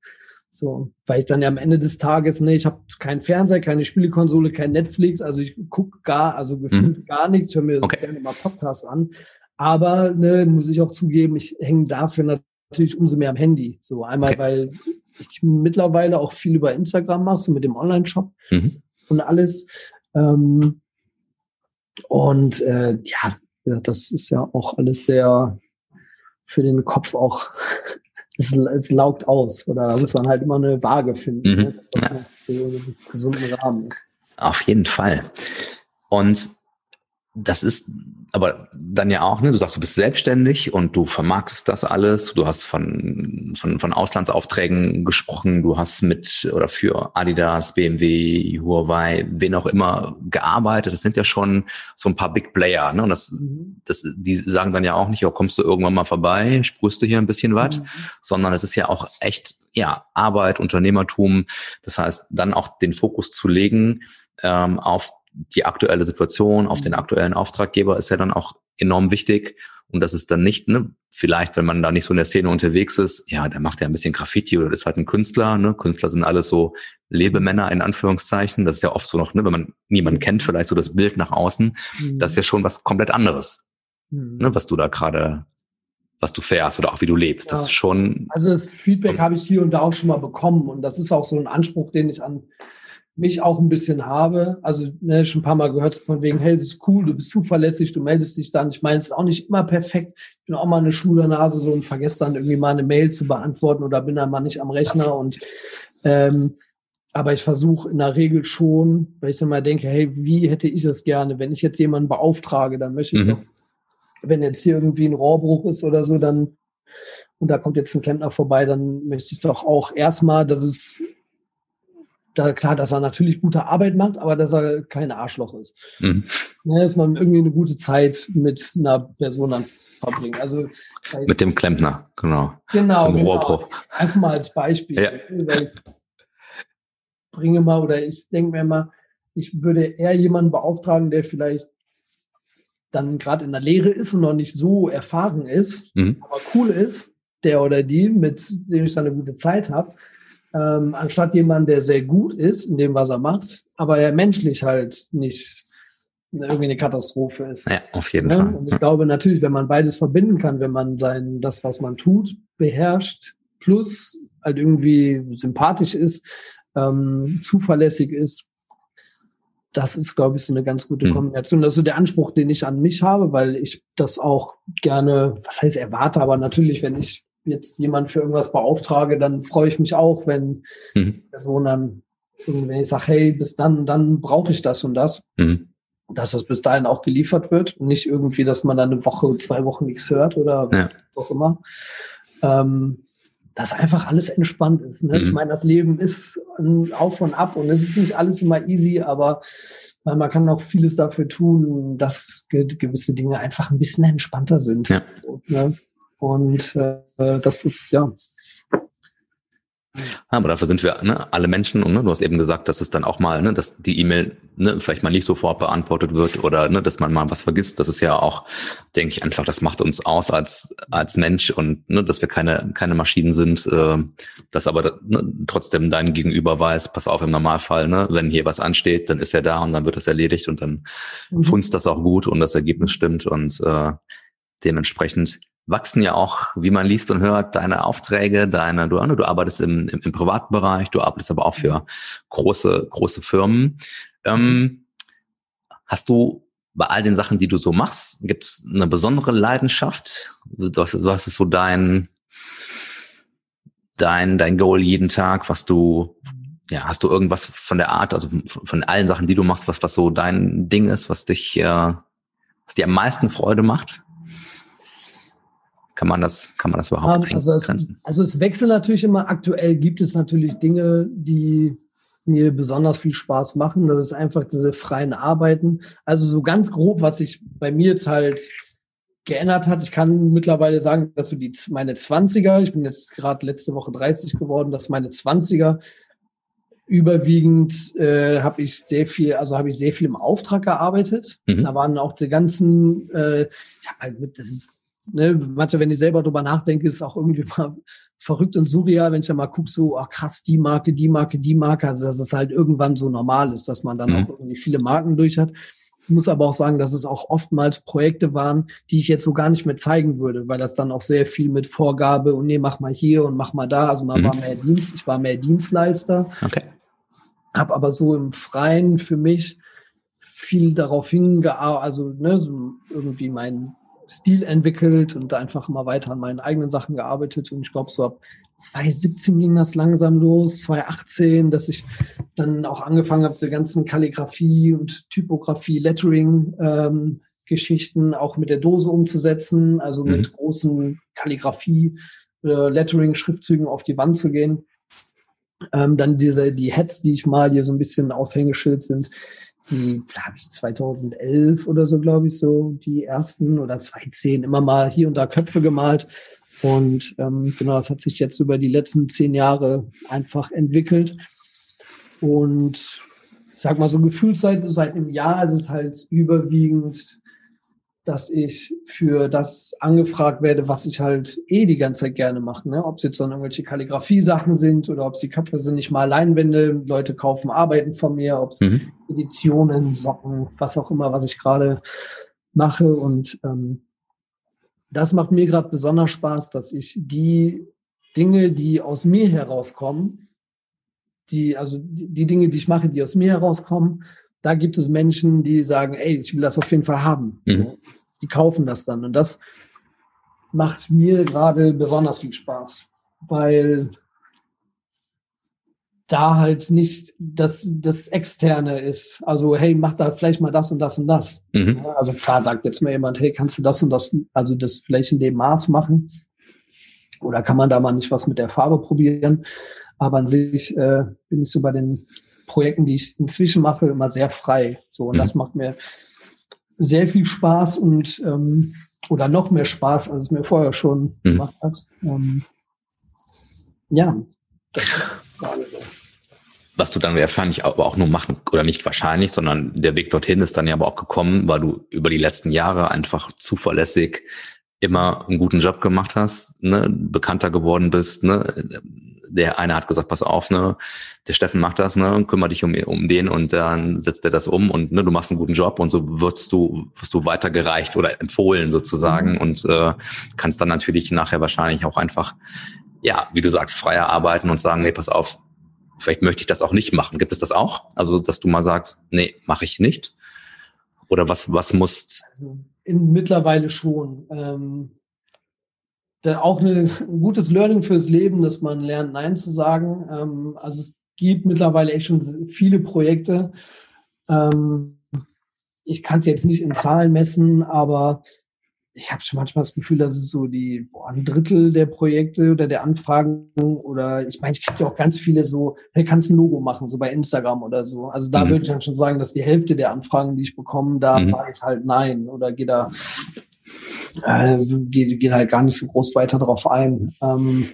So, weil ich dann ja am Ende des Tages, ne, ich habe keinen Fernseher, keine Spielekonsole, kein Netflix, also ich gucke gar, also gefühlt mhm. gar nichts, ich höre mir okay. gerne mal Podcasts an. Aber ne, muss ich auch zugeben, ich hänge dafür natürlich umso mehr am Handy. So einmal, okay. weil ich mittlerweile auch viel über Instagram mache, so mit dem Online-Shop mhm. und alles. Ähm, und äh, ja, das ist ja auch alles sehr für den Kopf auch es, es laugt aus. Oder da muss man halt immer eine Waage finden, mhm. ne? dass das ja. so einen gesunden Rahmen ist. Auf jeden Fall. Und das ist aber dann ja auch, ne, du sagst, du bist selbstständig und du vermarktest das alles. Du hast von, von, von Auslandsaufträgen gesprochen. Du hast mit oder für Adidas, BMW, Huawei, wen auch immer gearbeitet. Das sind ja schon so ein paar Big Player, ne? Und das, das, die sagen dann ja auch nicht, ja, kommst du irgendwann mal vorbei, sprühst du hier ein bisschen was, mhm. sondern es ist ja auch echt, ja, Arbeit, Unternehmertum. Das heißt, dann auch den Fokus zu legen, ähm, auf die aktuelle Situation, auf den mhm. aktuellen Auftraggeber ist ja dann auch enorm wichtig. Und das ist dann nicht, ne, vielleicht, wenn man da nicht so in der Szene unterwegs ist, ja, der macht ja ein bisschen Graffiti oder ist halt ein Künstler, ne? Künstler sind alles so Lebemänner in Anführungszeichen. Das ist ja oft so noch, ne, wenn man niemanden kennt, vielleicht so das Bild nach außen. Mhm. Das ist ja schon was komplett anderes, mhm. ne, was du da gerade was du fährst oder auch wie du lebst. Ja. Das ist schon. Also das Feedback habe ich hier und da auch schon mal bekommen und das ist auch so ein Anspruch, den ich an mich auch ein bisschen habe. Also ne, schon ein paar Mal gehört von wegen, hey, das ist cool, du bist zuverlässig, du meldest dich dann. Ich meine, es ist auch nicht immer perfekt. Ich bin auch mal eine Schulernase so und vergesse dann irgendwie mal eine Mail zu beantworten oder bin dann mal nicht am Rechner und ähm, aber ich versuche in der Regel schon, weil ich dann mal denke, hey, wie hätte ich es gerne, wenn ich jetzt jemanden beauftrage, dann möchte ich mhm. doch, wenn jetzt hier irgendwie ein Rohrbruch ist oder so, dann und da kommt jetzt ein Klempner vorbei, dann möchte ich doch auch erstmal, dass es da, klar, dass er natürlich gute Arbeit macht, aber dass er kein Arschloch ist. Mhm. Ja, dass man irgendwie eine gute Zeit mit einer Person dann verbringt. Also, mit dem Klempner, genau. Genau. genau. Einfach mal als Beispiel. Ja. Ich bringe mal oder ich denke mir mal, ich würde eher jemanden beauftragen, der vielleicht dann gerade in der Lehre ist und noch nicht so erfahren ist, mhm. aber cool ist, der oder die, mit dem ich dann eine gute Zeit habe, ähm, anstatt jemand, der sehr gut ist in dem, was er macht, aber er menschlich halt nicht irgendwie eine Katastrophe ist. Ja, auf jeden ja? Fall. Und ich glaube natürlich, wenn man beides verbinden kann, wenn man sein, das, was man tut, beherrscht, plus halt irgendwie sympathisch ist, ähm, zuverlässig ist, das ist, glaube ich, so eine ganz gute hm. Kombination. Das ist so der Anspruch, den ich an mich habe, weil ich das auch gerne, was heißt erwarte, aber natürlich, wenn ich jetzt jemand für irgendwas beauftrage, dann freue ich mich auch, wenn mhm. die Person dann wenn ich sage, hey, bis dann, dann brauche ich das und das, mhm. dass das bis dahin auch geliefert wird. Nicht irgendwie, dass man dann eine Woche, zwei Wochen nichts hört oder ja. was auch immer. Ähm, dass einfach alles entspannt ist. Ne? Mhm. Ich meine, das Leben ist auf und ab und es ist nicht alles immer easy, aber man kann auch vieles dafür tun, dass gewisse Dinge einfach ein bisschen entspannter sind. Ja. Ne? Und äh, das ist ja aber dafür sind wir ne, alle Menschen und ne, du hast eben gesagt, dass es dann auch mal, ne, dass die E-Mail ne, vielleicht mal nicht sofort beantwortet wird oder ne, dass man mal was vergisst. Das ist ja auch, denke ich, einfach, das macht uns aus als als Mensch und ne, dass wir keine keine Maschinen sind, äh, dass aber ne, trotzdem dein Gegenüber weiß, pass auf im Normalfall, ne, wenn hier was ansteht, dann ist er da und dann wird das erledigt und dann mhm. funzt das auch gut und das Ergebnis stimmt und äh, dementsprechend wachsen ja auch, wie man liest und hört, deine Aufträge, deine, du, du arbeitest im, im, im privaten Bereich, du arbeitest aber auch für große, große Firmen. Ähm, hast du bei all den Sachen, die du so machst, gibt es eine besondere Leidenschaft? Was, was ist so dein, dein, dein Goal jeden Tag, was du, ja, hast du irgendwas von der Art, also von, von allen Sachen, die du machst, was, was so dein Ding ist, was dich, äh, was dir am meisten Freude macht? Kann man das, kann man das überhaupt um, also es, also es wechselt natürlich immer. Aktuell gibt es natürlich Dinge, die mir besonders viel Spaß machen. Das ist einfach diese freien Arbeiten. Also so ganz grob, was sich bei mir jetzt halt geändert hat. Ich kann mittlerweile sagen, dass so die meine 20er, ich bin jetzt gerade letzte Woche 30 geworden, dass meine 20er überwiegend äh, habe ich sehr viel, also habe ich sehr viel im Auftrag gearbeitet. Mhm. Da waren auch die ganzen, äh, ich habe halt mit, das ist ne, manchmal, wenn ich selber drüber nachdenke, ist es auch irgendwie mal verrückt und surreal, wenn ich dann mal gucke, so, ach krass, die Marke, die Marke, die Marke, also dass es halt irgendwann so normal ist, dass man dann mhm. auch irgendwie viele Marken durch hat. Ich muss aber auch sagen, dass es auch oftmals Projekte waren, die ich jetzt so gar nicht mehr zeigen würde, weil das dann auch sehr viel mit Vorgabe und nee, mach mal hier und mach mal da. Also man mhm. war mehr Dienst, ich war mehr Dienstleister. Okay. Hab aber so im Freien für mich viel darauf hingearbeitet, also ne, so irgendwie mein Stil entwickelt und einfach immer weiter an meinen eigenen Sachen gearbeitet. Und ich glaube, so ab 2017 ging das langsam los, 2018, dass ich dann auch angefangen habe, diese ganzen Kalligrafie und Typografie, Lettering ähm, Geschichten auch mit der Dose umzusetzen, also mhm. mit großen Kalligrafie, äh, Lettering, Schriftzügen auf die Wand zu gehen. Ähm, dann diese, die Heads, die ich mal hier so ein bisschen Aushängeschild sind, die, habe ich 2011 oder so, glaube ich, so die ersten oder 2010 immer mal hier und da Köpfe gemalt. Und ähm, genau, das hat sich jetzt über die letzten zehn Jahre einfach entwickelt. Und ich sag mal so gefühlt seit, seit einem Jahr ist es halt überwiegend dass ich für das angefragt werde, was ich halt eh die ganze Zeit gerne mache. Ne? Ob es jetzt dann irgendwelche Kalligrafie-Sachen sind oder ob es die Köpfe sind, nicht mal Leinwände, Leute kaufen Arbeiten von mir, ob es mhm. Editionen, Socken, was auch immer, was ich gerade mache. Und ähm, das macht mir gerade besonders Spaß, dass ich die Dinge, die aus mir herauskommen, die, also die, die Dinge, die ich mache, die aus mir herauskommen, da gibt es Menschen, die sagen, ey, ich will das auf jeden Fall haben. Mhm. Die kaufen das dann. Und das macht mir gerade besonders viel Spaß, weil da halt nicht das, das Externe ist. Also, hey, mach da vielleicht mal das und das und das. Mhm. Also klar sagt jetzt mal jemand, hey, kannst du das und das, also das vielleicht in dem Maß machen? Oder kann man da mal nicht was mit der Farbe probieren? Aber an sich äh, bin ich so bei den Projekten, die ich inzwischen mache, immer sehr frei. So, und mhm. das macht mir sehr viel Spaß und ähm, oder noch mehr Spaß, als es mir vorher schon mhm. gemacht hat. Ähm, ja, das ist gerade so. Was du dann wahrscheinlich aber auch nur machen, oder nicht wahrscheinlich, sondern der Weg dorthin ist dann ja aber auch gekommen, weil du über die letzten Jahre einfach zuverlässig immer einen guten Job gemacht hast, ne, bekannter geworden bist, ne, der eine hat gesagt, pass auf, ne, der Steffen macht das, ne, kümmere dich um, um den und dann setzt er das um und ne, du machst einen guten Job und so wirst du, wirst du weitergereicht oder empfohlen sozusagen mhm. und äh, kannst dann natürlich nachher wahrscheinlich auch einfach, ja, wie du sagst, freier arbeiten und sagen, nee, pass auf, vielleicht möchte ich das auch nicht machen. Gibt es das auch? Also, dass du mal sagst, nee, mache ich nicht? Oder was, was musst? In, mittlerweile schon. Ähm auch eine, ein gutes Learning fürs Leben, dass man lernt, Nein zu sagen. Ähm, also es gibt mittlerweile echt schon viele Projekte. Ähm, ich kann es jetzt nicht in Zahlen messen, aber ich habe schon manchmal das Gefühl, dass es so die boah, ein Drittel der Projekte oder der Anfragen oder ich meine, ich kriege ja auch ganz viele so, hey, kannst ein Logo machen, so bei Instagram oder so. Also da mhm. würde ich dann schon sagen, dass die Hälfte der Anfragen, die ich bekomme, da mhm. sage ich halt nein oder gehe da äh, gehe geh halt gar nicht so groß weiter drauf ein. Ähm,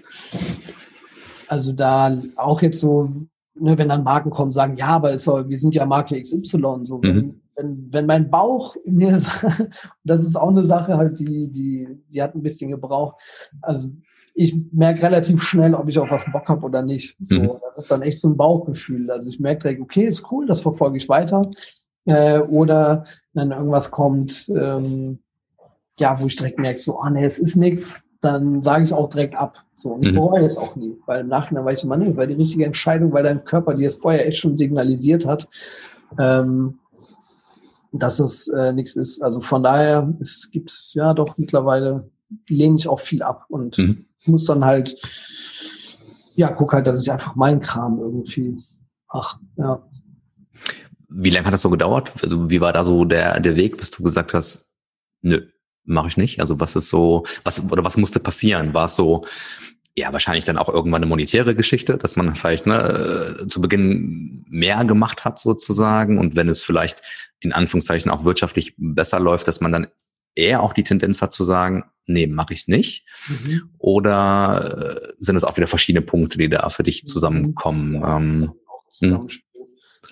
also da auch jetzt so, ne, wenn dann Marken kommen, sagen, ja, aber ist wir sind ja Marke XY, so mhm wenn, wenn mein Bauch mir, das ist auch eine Sache halt, die, die, die hat ein bisschen gebraucht. Also ich merke relativ schnell, ob ich auf was Bock habe oder nicht. So, mhm. das ist dann echt so ein Bauchgefühl. Also ich merke direkt, okay, ist cool, das verfolge ich weiter. Äh, oder wenn irgendwas kommt, ähm, ja, wo ich direkt merke, so, ah nee, es ist nichts, dann sage ich auch direkt ab. So, und ich mhm. bereue es auch nie, weil im Nachhinein weiß ich immer, nee, es war die richtige Entscheidung, weil dein Körper dir es vorher echt schon signalisiert hat. Ähm, dass es äh, nichts ist. Also von daher, es gibt ja doch mittlerweile, lehne ich auch viel ab und mhm. muss dann halt, ja, guck halt, dass ich einfach meinen Kram irgendwie, ach, ja. Wie lange hat das so gedauert? Also wie war da so der, der Weg, bis du gesagt hast, nö, mache ich nicht? Also was ist so, was, oder was musste passieren? War es so, ja, wahrscheinlich dann auch irgendwann eine monetäre Geschichte, dass man vielleicht ne, zu Beginn mehr gemacht hat sozusagen und wenn es vielleicht in Anführungszeichen auch wirtschaftlich besser läuft, dass man dann eher auch die Tendenz hat zu sagen, nee, mache ich nicht. Mhm. Oder äh, sind es auch wieder verschiedene Punkte, die da für dich mhm. zusammenkommen? Ähm, hm.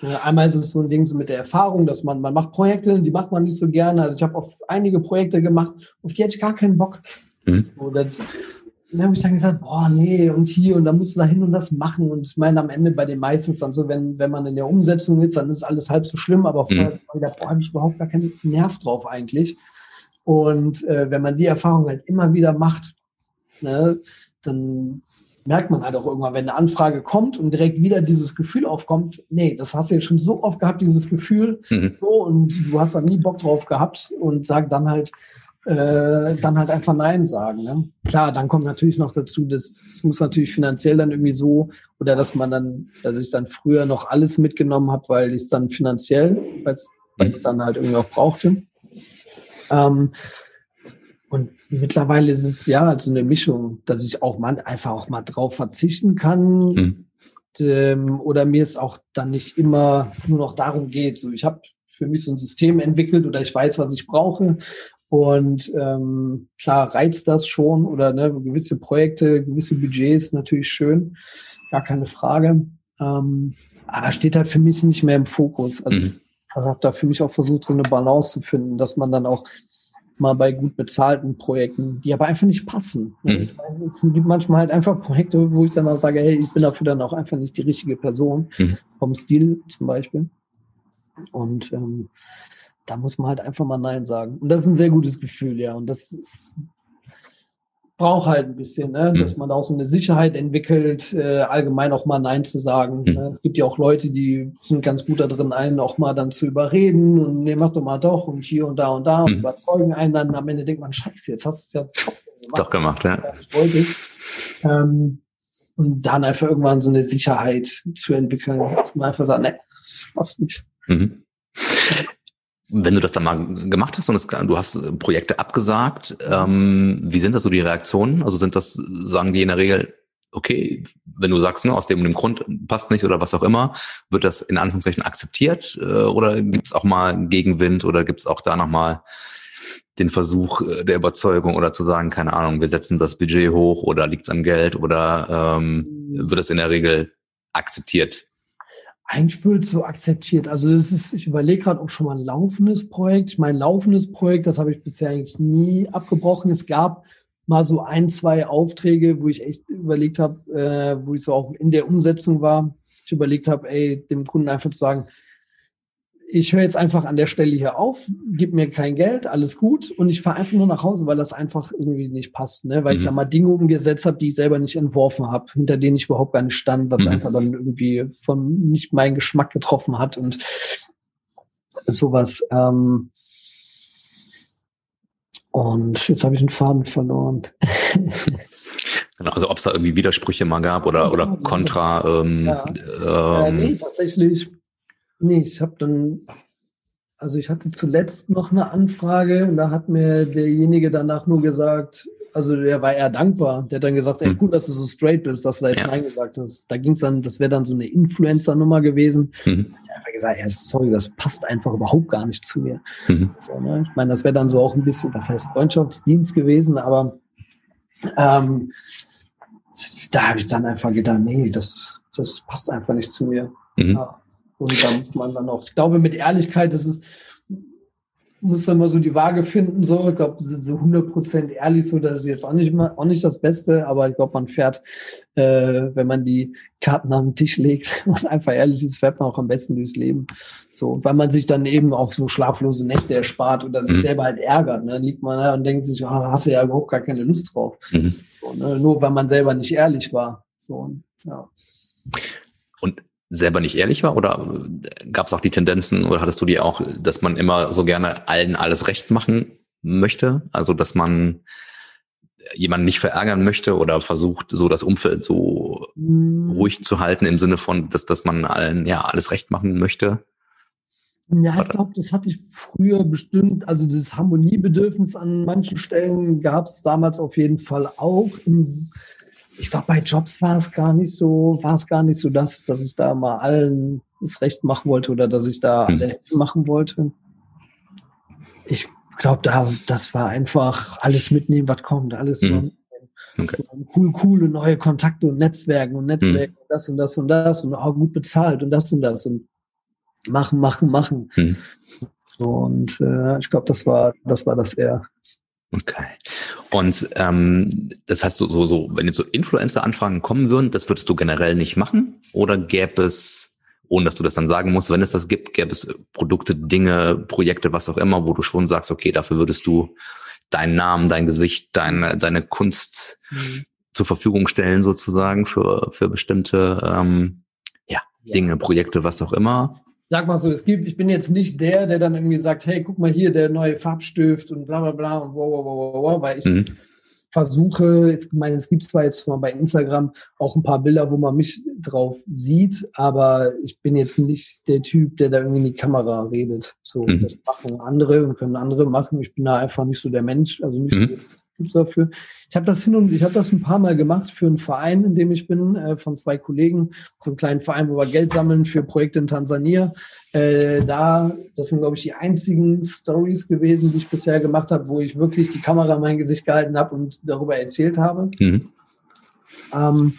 Einmal ist es so ein Ding so mit der Erfahrung, dass man, man macht Projekte, die macht man nicht so gerne. Also ich habe auf einige Projekte gemacht, auf die hätte ich gar keinen Bock. Mhm. So, das, dann habe ich dann gesagt, boah, nee, und hier, und da musst du da hin und das machen. Und ich meine, am Ende bei den meisten dann so, wenn, wenn man in der Umsetzung ist, dann ist alles halb so schlimm, aber vorher mhm. habe ich boah, habe ich überhaupt gar keinen Nerv drauf eigentlich. Und äh, wenn man die Erfahrung halt immer wieder macht, ne, dann merkt man halt auch irgendwann, wenn eine Anfrage kommt und direkt wieder dieses Gefühl aufkommt, nee, das hast du jetzt schon so oft gehabt, dieses Gefühl, mhm. so, und du hast da nie Bock drauf gehabt und sag dann halt, äh, dann halt einfach Nein sagen. Ne? Klar, dann kommt natürlich noch dazu, dass es muss natürlich finanziell dann irgendwie so, oder dass man dann, dass ich dann früher noch alles mitgenommen habe, weil ich es dann finanziell, weil es mhm. dann halt irgendwie auch brauchte. Ähm, mittlerweile ist es ja so eine Mischung, dass ich auch mal einfach auch mal drauf verzichten kann. Mhm. Ähm, oder mir es auch dann nicht immer nur noch darum geht. So, ich habe für mich so ein System entwickelt oder ich weiß, was ich brauche und ähm, klar reizt das schon oder ne, gewisse Projekte, gewisse Budgets natürlich schön, gar keine Frage. Ähm, aber steht halt für mich nicht mehr im Fokus. Also mhm. ich habe da für mich auch versucht, so eine Balance zu finden, dass man dann auch mal bei gut bezahlten Projekten, die aber einfach nicht passen. Mhm. Ich meine, es gibt manchmal halt einfach Projekte, wo ich dann auch sage, hey, ich bin dafür dann auch einfach nicht die richtige Person, mhm. vom Stil zum Beispiel. Und ähm, da muss man halt einfach mal Nein sagen. Und das ist ein sehr gutes Gefühl, ja. Und das ist, braucht halt ein bisschen, ne? Mhm. dass man auch so eine Sicherheit entwickelt, äh, allgemein auch mal Nein zu sagen. Mhm. Ne? Es gibt ja auch Leute, die sind ganz gut da drin, einen auch mal dann zu überreden und nee, mach doch mal doch und hier und da und da und mhm. überzeugen einen dann. Am Ende denkt man, scheiße, jetzt hast du es ja trotzdem gemacht. Doch gemacht, ja. Ich wollte ich. Ähm, und dann einfach irgendwann so eine Sicherheit zu entwickeln, dass man einfach sagt, nee, das passt nicht. Mhm. Wenn du das dann mal gemacht hast und es, du hast Projekte abgesagt, ähm, wie sind das so die Reaktionen? Also sind das, sagen die in der Regel, okay, wenn du sagst, ne, aus dem, dem Grund passt nicht oder was auch immer, wird das in Anführungszeichen akzeptiert äh, oder gibt es auch mal Gegenwind oder gibt es auch da nochmal den Versuch äh, der Überzeugung oder zu sagen, keine Ahnung, wir setzen das Budget hoch oder liegt es am Geld oder ähm, wird es in der Regel akzeptiert? Eigentlich wird so akzeptiert. Also es ist, ich überlege gerade, ob schon mal ein laufendes Projekt. Ich meine, laufendes Projekt, das habe ich bisher eigentlich nie abgebrochen. Es gab mal so ein, zwei Aufträge, wo ich echt überlegt habe, äh, wo ich so auch in der Umsetzung war. Ich überlegt habe, ey, dem Kunden einfach zu sagen, ich höre jetzt einfach an der Stelle hier auf, gib mir kein Geld, alles gut und ich fahre einfach nur nach Hause, weil das einfach irgendwie nicht passt, ne? weil mhm. ich da mal Dinge umgesetzt habe, die ich selber nicht entworfen habe, hinter denen ich überhaupt gar nicht stand, was mhm. einfach dann irgendwie von nicht meinen Geschmack getroffen hat und sowas. Ähm und jetzt habe ich einen Faden verloren. Genau, also ob es da irgendwie Widersprüche mal gab oder, oder Kontra. Ähm, ja. Ähm, äh, nee, tatsächlich Nee, Ich habe dann, also ich hatte zuletzt noch eine Anfrage und da hat mir derjenige danach nur gesagt, also der war eher dankbar. Der hat dann gesagt, ey, hm. cool, dass du so straight bist, dass du da jetzt ja. Nein gesagt hast. Da ging es dann, das wäre dann so eine Influencer-Nummer gewesen. Mhm. Ich habe einfach gesagt, ja, sorry, das passt einfach überhaupt gar nicht zu mir. Mhm. So, ne? Ich meine, das wäre dann so auch ein bisschen, was heißt Freundschaftsdienst gewesen, aber ähm, da habe ich dann einfach gedacht, nee, das, das passt einfach nicht zu mir. Mhm. Ja. Und da muss man dann auch, ich glaube, mit Ehrlichkeit ist es, muss dann mal so die Waage finden, so. Ich glaube, so 100% ehrlich, so, das ist jetzt auch nicht mal, auch nicht das Beste, aber ich glaube, man fährt, äh, wenn man die Karten auf den Tisch legt und einfach ehrlich ist, fährt man auch am besten durchs Leben. So, weil man sich dann eben auch so schlaflose Nächte erspart oder sich mhm. selber halt ärgert, ne? Dann liegt man da und denkt sich, oh, hast du ja überhaupt gar keine Lust drauf. Mhm. So, ne? Nur weil man selber nicht ehrlich war. So, ja. Selber nicht ehrlich war? Oder gab es auch die Tendenzen oder hattest du die auch, dass man immer so gerne allen alles recht machen möchte? Also dass man jemanden nicht verärgern möchte oder versucht, so das Umfeld so mhm. ruhig zu halten im Sinne von, dass, dass man allen ja alles recht machen möchte? Ja, ich glaube, das hatte ich früher bestimmt. Also dieses Harmoniebedürfnis an manchen Stellen gab es damals auf jeden Fall auch. Im, ich glaube, bei Jobs war es gar nicht so, war es gar nicht so das, dass ich da mal allen das Recht machen wollte oder dass ich da hm. alle machen wollte. Ich glaube, da, das war einfach alles mitnehmen, was kommt, alles hm. Okay. So, cool, coole neue Kontakte und Netzwerken und Netzwerken, hm. das und das und das und auch gut bezahlt und das und das und machen, machen, machen. Hm. Und äh, ich glaube, das war, das war das eher. Okay. Und ähm, das heißt, so, so, so, wenn jetzt so Influencer-Anfragen kommen würden, das würdest du generell nicht machen? Oder gäbe es, ohne dass du das dann sagen musst, wenn es das gibt, gäbe es Produkte, Dinge, Projekte, was auch immer, wo du schon sagst, okay, dafür würdest du deinen Namen, dein Gesicht, deine, deine Kunst mhm. zur Verfügung stellen, sozusagen, für, für bestimmte ähm, ja, ja. Dinge, Projekte, was auch immer? Sag mal so, es gibt, ich bin jetzt nicht der, der dann irgendwie sagt, hey, guck mal hier, der neue Farbstift und bla bla bla und wow, wow, wow, wow, weil ich mhm. versuche, jetzt, ich meine, es gibt zwar jetzt mal bei Instagram auch ein paar Bilder, wo man mich drauf sieht, aber ich bin jetzt nicht der Typ, der da irgendwie in die Kamera redet. So, mhm. das machen andere und können andere machen. Ich bin da einfach nicht so der Mensch, also nicht mhm. so gibt's dafür. Ich habe das hin und ich habe das ein paar Mal gemacht für einen Verein, in dem ich bin, äh, von zwei Kollegen, so einen kleinen Verein, wo wir Geld sammeln für Projekte in Tansania. Äh, da, das sind glaube ich die einzigen Stories gewesen, die ich bisher gemacht habe, wo ich wirklich die Kamera in mein Gesicht gehalten habe und darüber erzählt habe. Mhm. Ähm,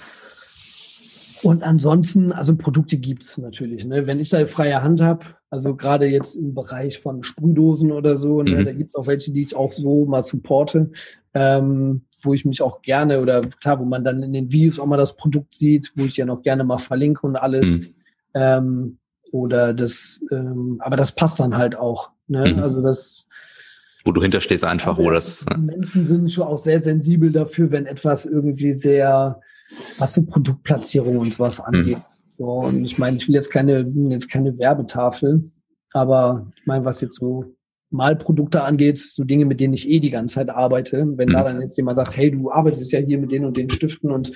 und ansonsten, also Produkte gibt's natürlich. Ne? Wenn ich da freie Hand habe, also gerade jetzt im Bereich von Sprühdosen oder so, ne, mhm. da gibt's auch welche, die ich auch so mal supporte, ähm, wo ich mich auch gerne oder klar, wo man dann in den Videos auch mal das Produkt sieht, wo ich ja noch gerne mal verlinke und alles. Mhm. Ähm, oder das, ähm, aber das passt dann halt auch. Ne? Mhm. Also das wo du hinterstehst einfach, wo das. Ne? Menschen sind schon auch sehr sensibel dafür, wenn etwas irgendwie sehr was so Produktplatzierung und sowas hm. angeht. Mhm. So, und ich meine, ich will jetzt keine, jetzt keine Werbetafel, aber ich meine, was jetzt so Malprodukte angeht, so Dinge, mit denen ich eh die ganze Zeit arbeite. Wenn mhm. da dann jetzt jemand sagt, hey, du arbeitest ja hier mit den und den Stiften und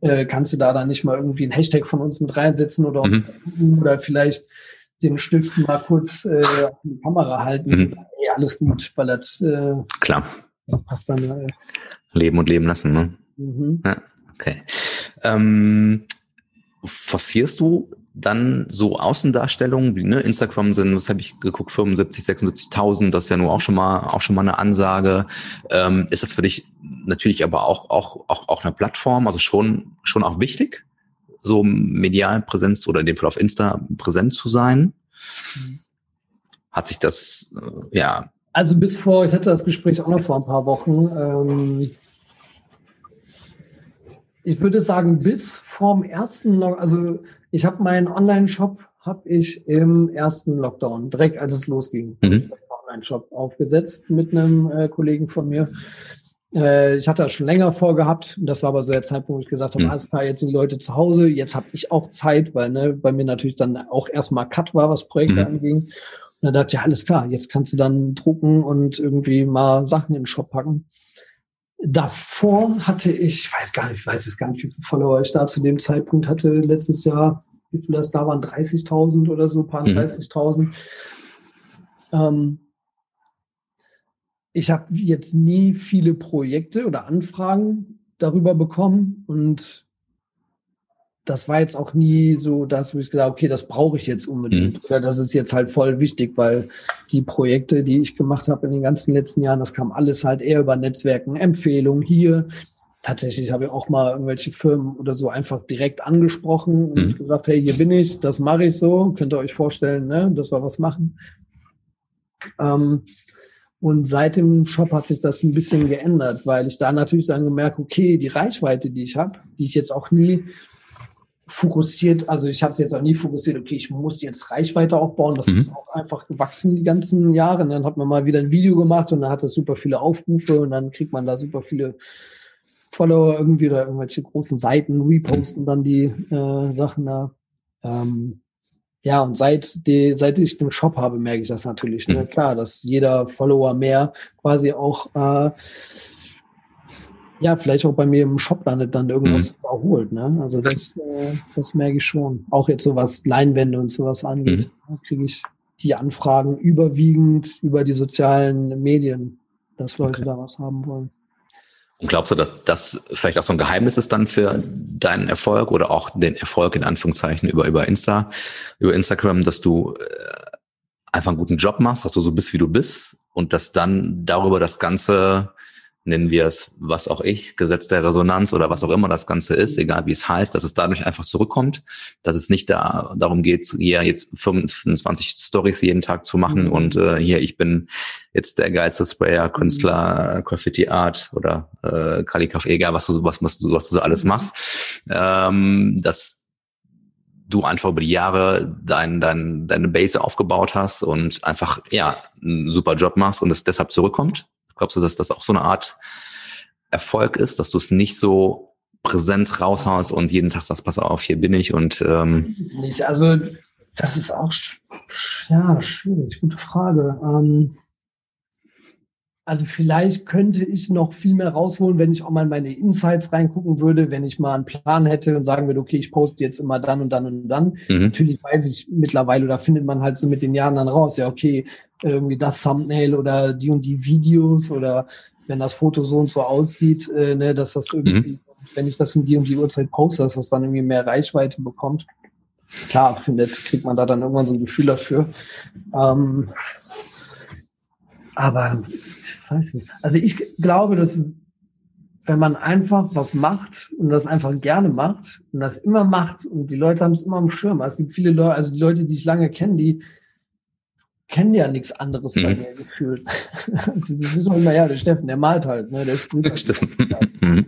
äh, kannst du da dann nicht mal irgendwie ein Hashtag von uns mit reinsetzen oder uns mhm. oder vielleicht den Stift mal kurz äh, auf die Kamera halten. Mhm. Hey, alles gut, weil das äh, klar passt dann. Äh, leben und leben lassen, ne? Mhm. Ja. Okay. Ähm, forcierst du dann so Außendarstellungen wie ne, Instagram sind, was habe ich geguckt, 75, 76.000, das ist ja nur auch schon mal auch schon mal eine Ansage. Ähm, ist das für dich natürlich aber auch auch auch auch eine Plattform, also schon schon auch wichtig, so medial Präsenz oder in dem Fall auf Insta präsent zu sein? Hat sich das äh, ja also bis vor, ich hatte das Gespräch auch noch vor ein paar Wochen. Ähm, ich würde sagen, bis vorm ersten Lockdown, also ich habe meinen Online-Shop habe ich im ersten Lockdown, direkt als es losging, mhm. Online-Shop aufgesetzt mit einem äh, Kollegen von mir. Äh, ich hatte das schon länger vorgehabt. Das war aber so der Zeitpunkt, wo ich gesagt habe, mhm. alles klar, jetzt sind die Leute zu Hause, jetzt habe ich auch Zeit, weil ne, bei mir natürlich dann auch erstmal Cut war, was Projekte mhm. anging. Und dann dachte ich, ja, alles klar, jetzt kannst du dann drucken und irgendwie mal Sachen in den Shop packen. Davor hatte ich, ich weiß gar nicht, ich weiß es gar nicht, wie viele Follower ich da zu dem Zeitpunkt hatte, letztes Jahr, wie viele das da waren, 30.000 oder so, paar mhm. 30.000. Ähm, ich habe jetzt nie viele Projekte oder Anfragen darüber bekommen und das war jetzt auch nie so das, wo ich gesagt habe, okay, das brauche ich jetzt unbedingt. Mhm. Oder das ist jetzt halt voll wichtig, weil die Projekte, die ich gemacht habe in den ganzen letzten Jahren, das kam alles halt eher über Netzwerken, Empfehlungen hier. Tatsächlich habe ich auch mal irgendwelche Firmen oder so einfach direkt angesprochen und mhm. gesagt, hey, hier bin ich, das mache ich so, könnt ihr euch vorstellen, ne, dass wir was machen. Ähm, und seit dem Shop hat sich das ein bisschen geändert, weil ich da natürlich dann gemerkt, okay, die Reichweite, die ich habe, die ich jetzt auch nie fokussiert, also ich habe es jetzt auch nie fokussiert, okay, ich muss jetzt Reichweite aufbauen, das mhm. ist auch einfach gewachsen die ganzen Jahre. Und dann hat man mal wieder ein Video gemacht und dann hat das super viele Aufrufe und dann kriegt man da super viele Follower irgendwie oder irgendwelche großen Seiten reposten mhm. dann die äh, Sachen da. Ähm, ja, und seit, die, seit ich den Shop habe, merke ich das natürlich. Ne? Mhm. Klar, dass jeder Follower mehr quasi auch äh, ja, vielleicht auch bei mir im Shop landet dann irgendwas mhm. erholt. Ne? Also das, äh, das merke ich schon. Auch jetzt so was Leinwände und sowas angeht, mhm. kriege ich die Anfragen überwiegend über die sozialen Medien, dass Leute okay. da was haben wollen. Und glaubst du, dass das vielleicht auch so ein Geheimnis ist dann für deinen Erfolg oder auch den Erfolg in Anführungszeichen über, über Insta, über Instagram, dass du äh, einfach einen guten Job machst, dass du so bist, wie du bist und dass dann darüber das Ganze nennen wir es, was auch ich, Gesetz der Resonanz oder was auch immer das Ganze ist, egal wie es heißt, dass es dadurch einfach zurückkommt, dass es nicht da darum geht, hier jetzt 25 Stories jeden Tag zu machen mhm. und äh, hier, ich bin jetzt der geilste Sprayer, Künstler, mhm. Graffiti Art oder äh, Kalligraph, egal was du, was, was, du, was du so alles machst, ähm, dass du einfach über die Jahre dein, dein, deine Base aufgebaut hast und einfach, ja, einen super Job machst und es deshalb zurückkommt? Glaubst du, dass das auch so eine Art Erfolg ist, dass du es nicht so präsent raushaust und jeden Tag sagst, pass auf, hier bin ich und ähm. Also das ist auch ja schwierig, gute Frage. Ähm, also vielleicht könnte ich noch viel mehr rausholen, wenn ich auch mal in meine Insights reingucken würde, wenn ich mal einen Plan hätte und sagen würde, okay, ich poste jetzt immer dann und dann und dann. Mhm. Natürlich weiß ich mittlerweile, oder findet man halt so mit den Jahren dann raus, ja, okay, irgendwie das Thumbnail oder die und die Videos oder wenn das Foto so und so aussieht, äh, ne, dass das irgendwie, mhm. wenn ich das um die und die Uhrzeit poste, dass das dann irgendwie mehr Reichweite bekommt. Klar, findet, kriegt man da dann irgendwann so ein Gefühl dafür. Ähm, aber weiß nicht. Also ich glaube, dass wenn man einfach was macht und das einfach gerne macht und das immer macht und die Leute haben es immer am Schirm. Es gibt viele Leute, also die Leute, die ich lange kenne, die kennen ja nichts anderes mhm. bei mir gefühlt. also, die wissen immer, ja, der Steffen, der malt halt, ne, der sprüht halt. Mhm.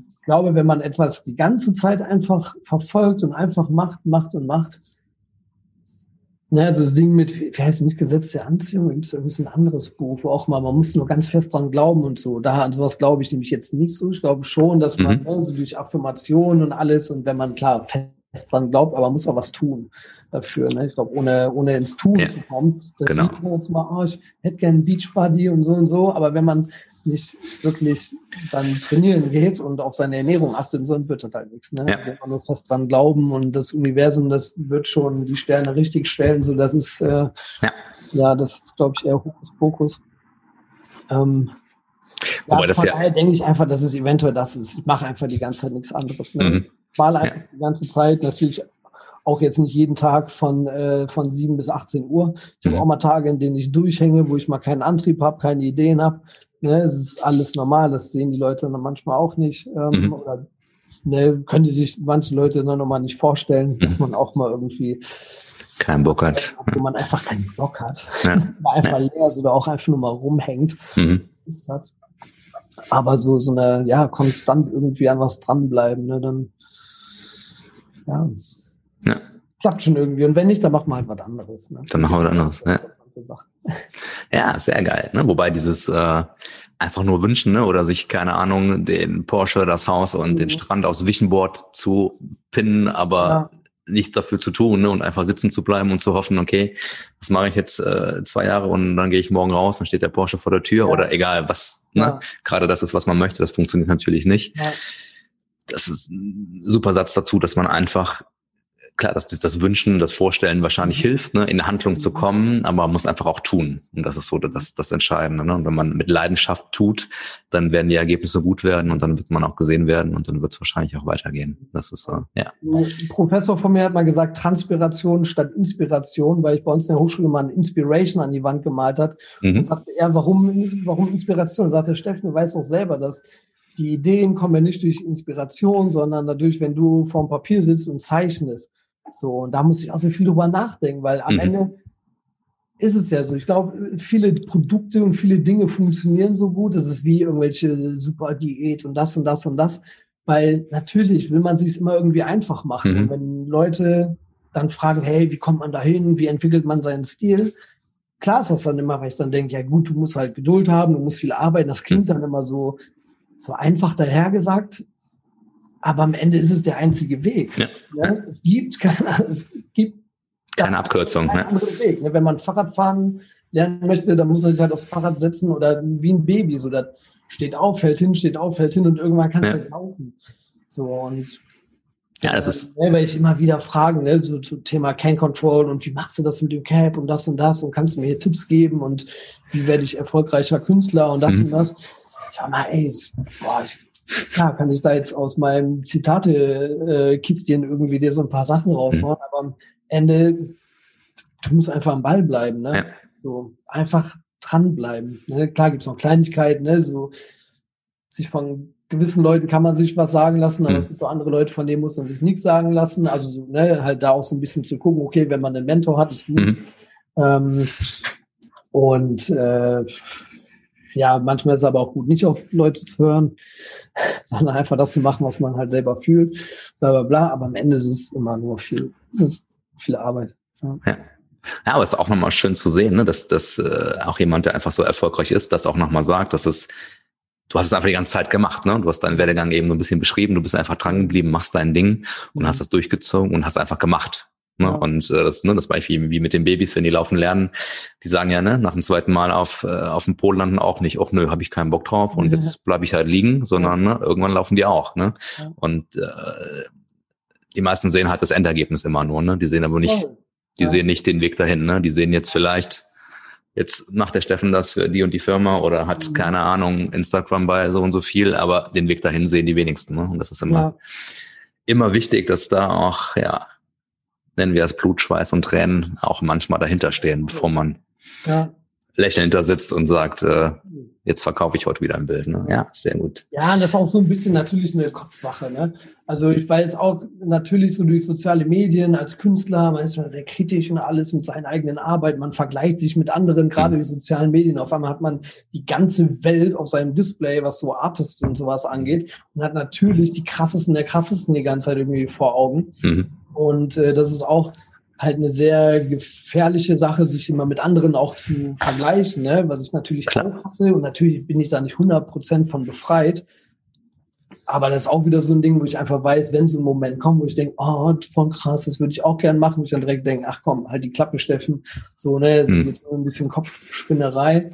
ich glaube, wenn man etwas die ganze Zeit einfach verfolgt und einfach macht, macht und macht, ne, also das Ding mit, wie heißt nicht Gesetz der Anziehung, gibt es irgendwie ein anderes Buch, wo auch mal, man muss nur ganz fest dran glauben und so. Da an sowas glaube ich nämlich jetzt nicht so. Ich glaube schon, dass man mhm. ne, so durch Affirmationen und alles und wenn man klar fest dran glaubt, aber man muss auch was tun dafür. Ne? Ich glaube, ohne, ohne ins Tun ja. zu kommen. Deswegen genau. jetzt mal, oh, ich hätte gerne einen Beachbody und so und so, aber wenn man nicht wirklich dann trainieren geht und auf seine Ernährung achtet und so, wird das halt nichts. Ne? Ja. Also einfach nur fest dran glauben und das Universum, das wird schon die Sterne richtig stellen, so das ist äh, ja. ja, das ist, glaube ich, eher Hokuspokus. Ähm, Wobei ja, das von ja daher denke ich einfach, dass es eventuell das ist. Ich mache einfach die ganze Zeit nichts anderes. Ne? Mhm. Ich male einfach ja. die ganze Zeit, natürlich auch jetzt nicht jeden Tag von, äh, von 7 bis 18 Uhr. Ich habe mhm. auch mal Tage, in denen ich durchhänge, wo ich mal keinen Antrieb habe, keine Ideen habe. Ne, es ist alles normal, das sehen die Leute dann manchmal auch nicht. Ähm, mhm. Oder ne, können die sich manche Leute dann nochmal nicht vorstellen, mhm. dass man auch mal irgendwie keinen Bock hat. Wo man einfach keinen Bock hat. Ja. einfach ja. leer ist oder auch einfach nur mal rumhängt. Mhm. Aber so, so eine, ja, konstant irgendwie an was dranbleiben, ne, dann, ja. Ja. Klappt schon irgendwie. Und wenn nicht, dann machen wir halt was anderes. Ne? Dann machen wir was anderes. Ja. ja, sehr geil. Ne? Wobei dieses äh, einfach nur wünschen ne? oder sich, keine Ahnung, den Porsche, das Haus und mhm. den Strand aufs Visionboard zu pinnen, aber ja. nichts dafür zu tun ne? und einfach sitzen zu bleiben und zu hoffen, okay, was mache ich jetzt äh, zwei Jahre und dann gehe ich morgen raus, dann steht der Porsche vor der Tür ja. oder egal, was, ne? Ja. gerade das ist, was man möchte, das funktioniert natürlich nicht. Das ist ein super Satz dazu, dass man einfach klar, dass das Wünschen, das Vorstellen wahrscheinlich mhm. hilft, ne, in Handlung zu kommen, aber man muss einfach auch tun. Und das ist so das, das Entscheidende. Ne? Und wenn man mit Leidenschaft tut, dann werden die Ergebnisse gut werden und dann wird man auch gesehen werden und dann wird es wahrscheinlich auch weitergehen. Das ist so, ja. Ein Professor von mir hat mal gesagt, Transpiration statt Inspiration, weil ich bei uns in der Hochschule mal ein Inspiration an die Wand gemalt hat. Mhm. Und sagte er, warum, warum Inspiration? Sagt der Steffen, du weißt doch selber, dass die Ideen kommen ja nicht durch Inspiration, sondern dadurch, wenn du vorm Papier sitzt und zeichnest. So, und da muss ich auch so viel drüber nachdenken, weil am mhm. Ende ist es ja so. Ich glaube, viele Produkte und viele Dinge funktionieren so gut. Das ist wie irgendwelche super Diät und das und das und das. Weil natürlich will man sich immer irgendwie einfach machen. Mhm. Und wenn Leute dann fragen, hey, wie kommt man da hin? Wie entwickelt man seinen Stil? Klar ist das dann immer, weil ich dann denke, ja gut, du musst halt Geduld haben, du musst viel arbeiten. Das klingt mhm. dann immer so, so einfach dahergesagt. Aber am Ende ist es der einzige Weg. Ja. Ne? Es gibt keine, es gibt keine Abkürzung. Keinen ne? Weg. Ne? Wenn man Fahrradfahren lernen möchte, dann muss man sich halt aufs Fahrrad setzen oder wie ein Baby. So, das steht auf, fällt hin, steht auf, fällt hin und irgendwann kann es ja. halt laufen. So und ja, das ist. Weil ich immer wieder fragen, ne, so zum Thema Can Control und wie machst du das mit dem Cap und das und das und kannst du mir hier Tipps geben und wie werde ich erfolgreicher Künstler und das mhm. und das. Ich sag mal, ey, boah, ich Klar kann ich da jetzt aus meinem Zitate-Kistchen irgendwie dir so ein paar Sachen raushauen, mhm. aber am Ende, du musst einfach am Ball bleiben, ne? Ja. So, einfach dranbleiben. Ne? Klar gibt's noch Kleinigkeiten, ne? So, sich von gewissen Leuten kann man sich was sagen lassen, aber mhm. es gibt auch andere Leute, von denen muss man sich nichts sagen lassen. Also ne, halt da auch so ein bisschen zu gucken, okay, wenn man einen Mentor hat, ist gut. Mhm. Ähm, und äh, ja, manchmal ist es aber auch gut, nicht auf Leute zu hören, sondern einfach das zu machen, was man halt selber fühlt, bla bla bla. Aber am Ende ist es immer nur viel, es ist viel Arbeit. Ja. ja. Ja, aber es ist auch nochmal schön zu sehen, ne, dass, dass äh, auch jemand, der einfach so erfolgreich ist, das auch nochmal sagt, dass es, du hast es einfach die ganze Zeit gemacht, ne? Du hast deinen Werdegang eben so ein bisschen beschrieben, du bist einfach dran geblieben, machst dein Ding und hast das durchgezogen und hast einfach gemacht. Ne? Ja. Und äh, das, ne, das war wie, wie mit den Babys, wenn die laufen lernen, die sagen ja, ne, nach dem zweiten Mal auf, äh, auf dem Pol landen auch nicht, ach nö, habe ich keinen Bock drauf und ja. jetzt bleibe ich halt liegen, sondern ne, irgendwann laufen die auch. Ne? Ja. Und äh, die meisten sehen halt das Endergebnis immer nur, ne? Die sehen aber nicht, die sehen nicht den Weg dahin, ne? Die sehen jetzt vielleicht, jetzt macht der Steffen das für die und die Firma oder hat, mhm. keine Ahnung, Instagram bei so und so viel, aber den Weg dahin sehen die wenigsten. Ne? Und das ist immer, immer wichtig, dass da auch, ja, nennen wir es Blut, Schweiß und Tränen, auch manchmal dahinter stehen, bevor man ja. lächelnd da sitzt und sagt, äh, jetzt verkaufe ich heute wieder ein Bild. Ne? Ja, sehr gut. Ja, das ist auch so ein bisschen natürlich eine Kopfsache. Ne? Also ich weiß auch natürlich so durch soziale Medien als Künstler, man ist immer sehr kritisch und alles mit seinen eigenen Arbeiten. Man vergleicht sich mit anderen, gerade mhm. die sozialen Medien. Auf einmal hat man die ganze Welt auf seinem Display, was so Artists und sowas angeht und hat natürlich die krassesten der krassesten die ganze Zeit irgendwie vor Augen. Mhm. Und äh, das ist auch halt eine sehr gefährliche Sache, sich immer mit anderen auch zu vergleichen, ne? was ich natürlich Klar. auch hatte. Und natürlich bin ich da nicht 100% von befreit. Aber das ist auch wieder so ein Ding, wo ich einfach weiß, wenn so ein Moment kommt, wo ich denke, oh, voll krass, das würde ich auch gern machen, wo ich dann direkt denke, ach komm, halt die Klappe, Steffen. So, ne, es hm. ist jetzt so ein bisschen Kopfspinnerei.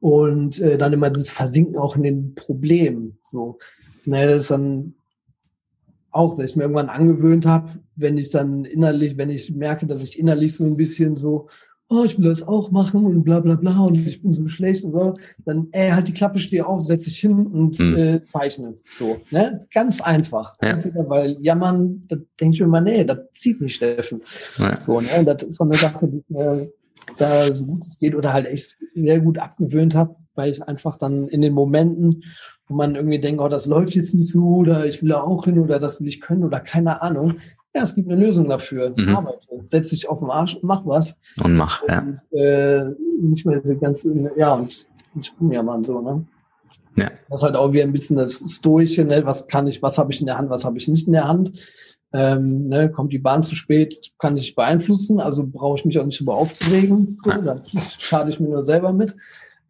Und äh, dann immer das Versinken auch in den Problemen. So, ne, das ist dann auch, dass ich mir irgendwann angewöhnt habe, wenn ich dann innerlich, wenn ich merke, dass ich innerlich so ein bisschen so, oh, ich will das auch machen und bla bla bla und ich bin so schlecht und so, dann, ey, halt die Klappe, steh auf, setz dich hin und mhm. äh, zeichne. So, ne? Ganz einfach. Ja. Entweder, weil jammern, da denke ich mir immer, nee, das zieht nicht Steffen. Ja. So, ne? Das ist so eine Sache, die mir da so gut es geht oder halt echt sehr gut abgewöhnt habe, weil ich einfach dann in den Momenten, wo man irgendwie denkt, oh, das läuft jetzt nicht so oder ich will da auch hin oder das will ich können oder keine Ahnung. Ja, es gibt eine Lösung dafür. Mhm. Arbeite, setz dich auf den Arsch und mach was. Und mach, ja. Und, äh, nicht mehr diese ganze, ja, und nicht rumjammern so, ne? Ja. Das ist halt auch wieder ein bisschen das Stoische, ne? Was kann ich, was habe ich in der Hand, was habe ich nicht in der Hand. Ähm, ne, kommt die Bahn zu spät, kann ich beeinflussen, also brauche ich mich auch nicht darüber aufzuregen. So, ja. dann schade ich mir nur selber mit.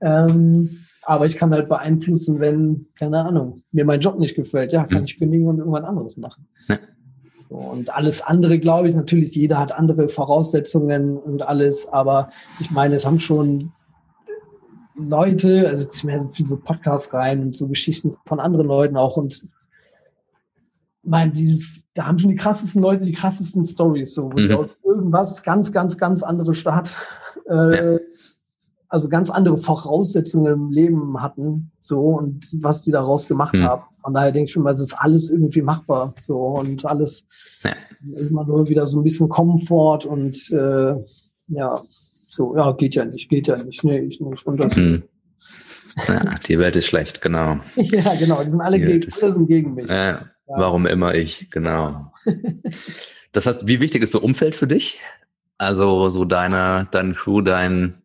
Ähm, aber ich kann halt beeinflussen, wenn, keine Ahnung, mir mein Job nicht gefällt, ja, kann mhm. ich kündigen und irgendwann anderes machen. Ja. Und alles andere, glaube ich, natürlich, jeder hat andere Voraussetzungen und alles, aber ich meine, es haben schon Leute, also ich mir viel so Podcasts rein und so Geschichten von anderen Leuten auch und meine, die, da haben schon die krassesten Leute die krassesten Stories, so, mhm. aus irgendwas ganz, ganz, ganz andere Stadt, äh, ja. Also ganz andere Voraussetzungen im Leben hatten, so, und was die daraus gemacht mhm. haben. Von daher denke ich schon mal, es ist alles irgendwie machbar, so, und alles ja. immer nur wieder so ein bisschen Komfort und, äh, ja, so, ja, geht ja nicht, geht ja nicht, nee, ich nicht. Und das, mhm. Ja, die Welt ist schlecht, genau. ja, genau, die sind alle, gegen, alle sind gegen mich. Ja, Warum immer ich, genau. das heißt, wie wichtig ist so Umfeld für dich? Also so deine, dein Crew, dein,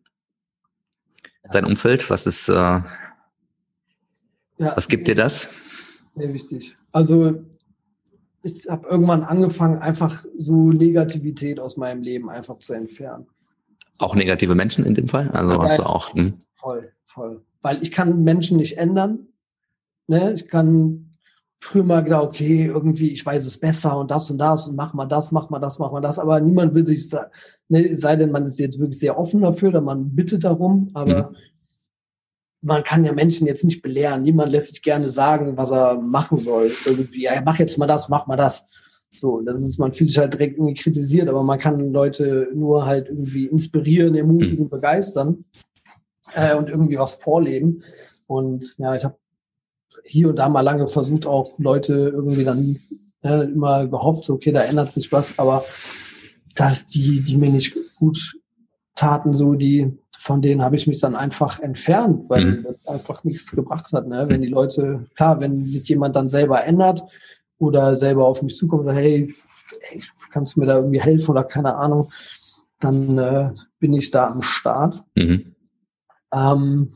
dein Umfeld, was ist, äh, ja, was gibt dir das? Sehr wichtig. Also ich habe irgendwann angefangen, einfach so Negativität aus meinem Leben einfach zu entfernen. Auch negative Menschen in dem Fall? Also ja, hast du auch. Hm? Voll, voll. Weil ich kann Menschen nicht ändern. Ne? Ich kann früher mal gedacht, okay, irgendwie, ich weiß es besser und das und das und mach mal das, mach mal das, mach mal das, aber niemand will sich, ne, sei denn, man ist jetzt wirklich sehr offen dafür, oder man bittet darum, aber mhm. man kann ja Menschen jetzt nicht belehren. Niemand lässt sich gerne sagen, was er machen soll. Irgendwie, ja, mach jetzt mal das, mach mal das. So, das ist, man fühlt sich halt direkt irgendwie kritisiert, aber man kann Leute nur halt irgendwie inspirieren, ermutigen, mhm. begeistern äh, und irgendwie was vorleben. Und ja, ich habe hier und da mal lange versucht, auch Leute irgendwie dann ne, immer gehofft, so, okay, da ändert sich was, aber dass die, die mir nicht gut taten, so die, von denen habe ich mich dann einfach entfernt, weil mhm. das einfach nichts gebracht hat. Ne? Wenn die Leute, klar, wenn sich jemand dann selber ändert oder selber auf mich zukommt und sagt, hey, hey kannst du mir da irgendwie helfen oder keine Ahnung, dann äh, bin ich da am Start. Mhm. Ähm,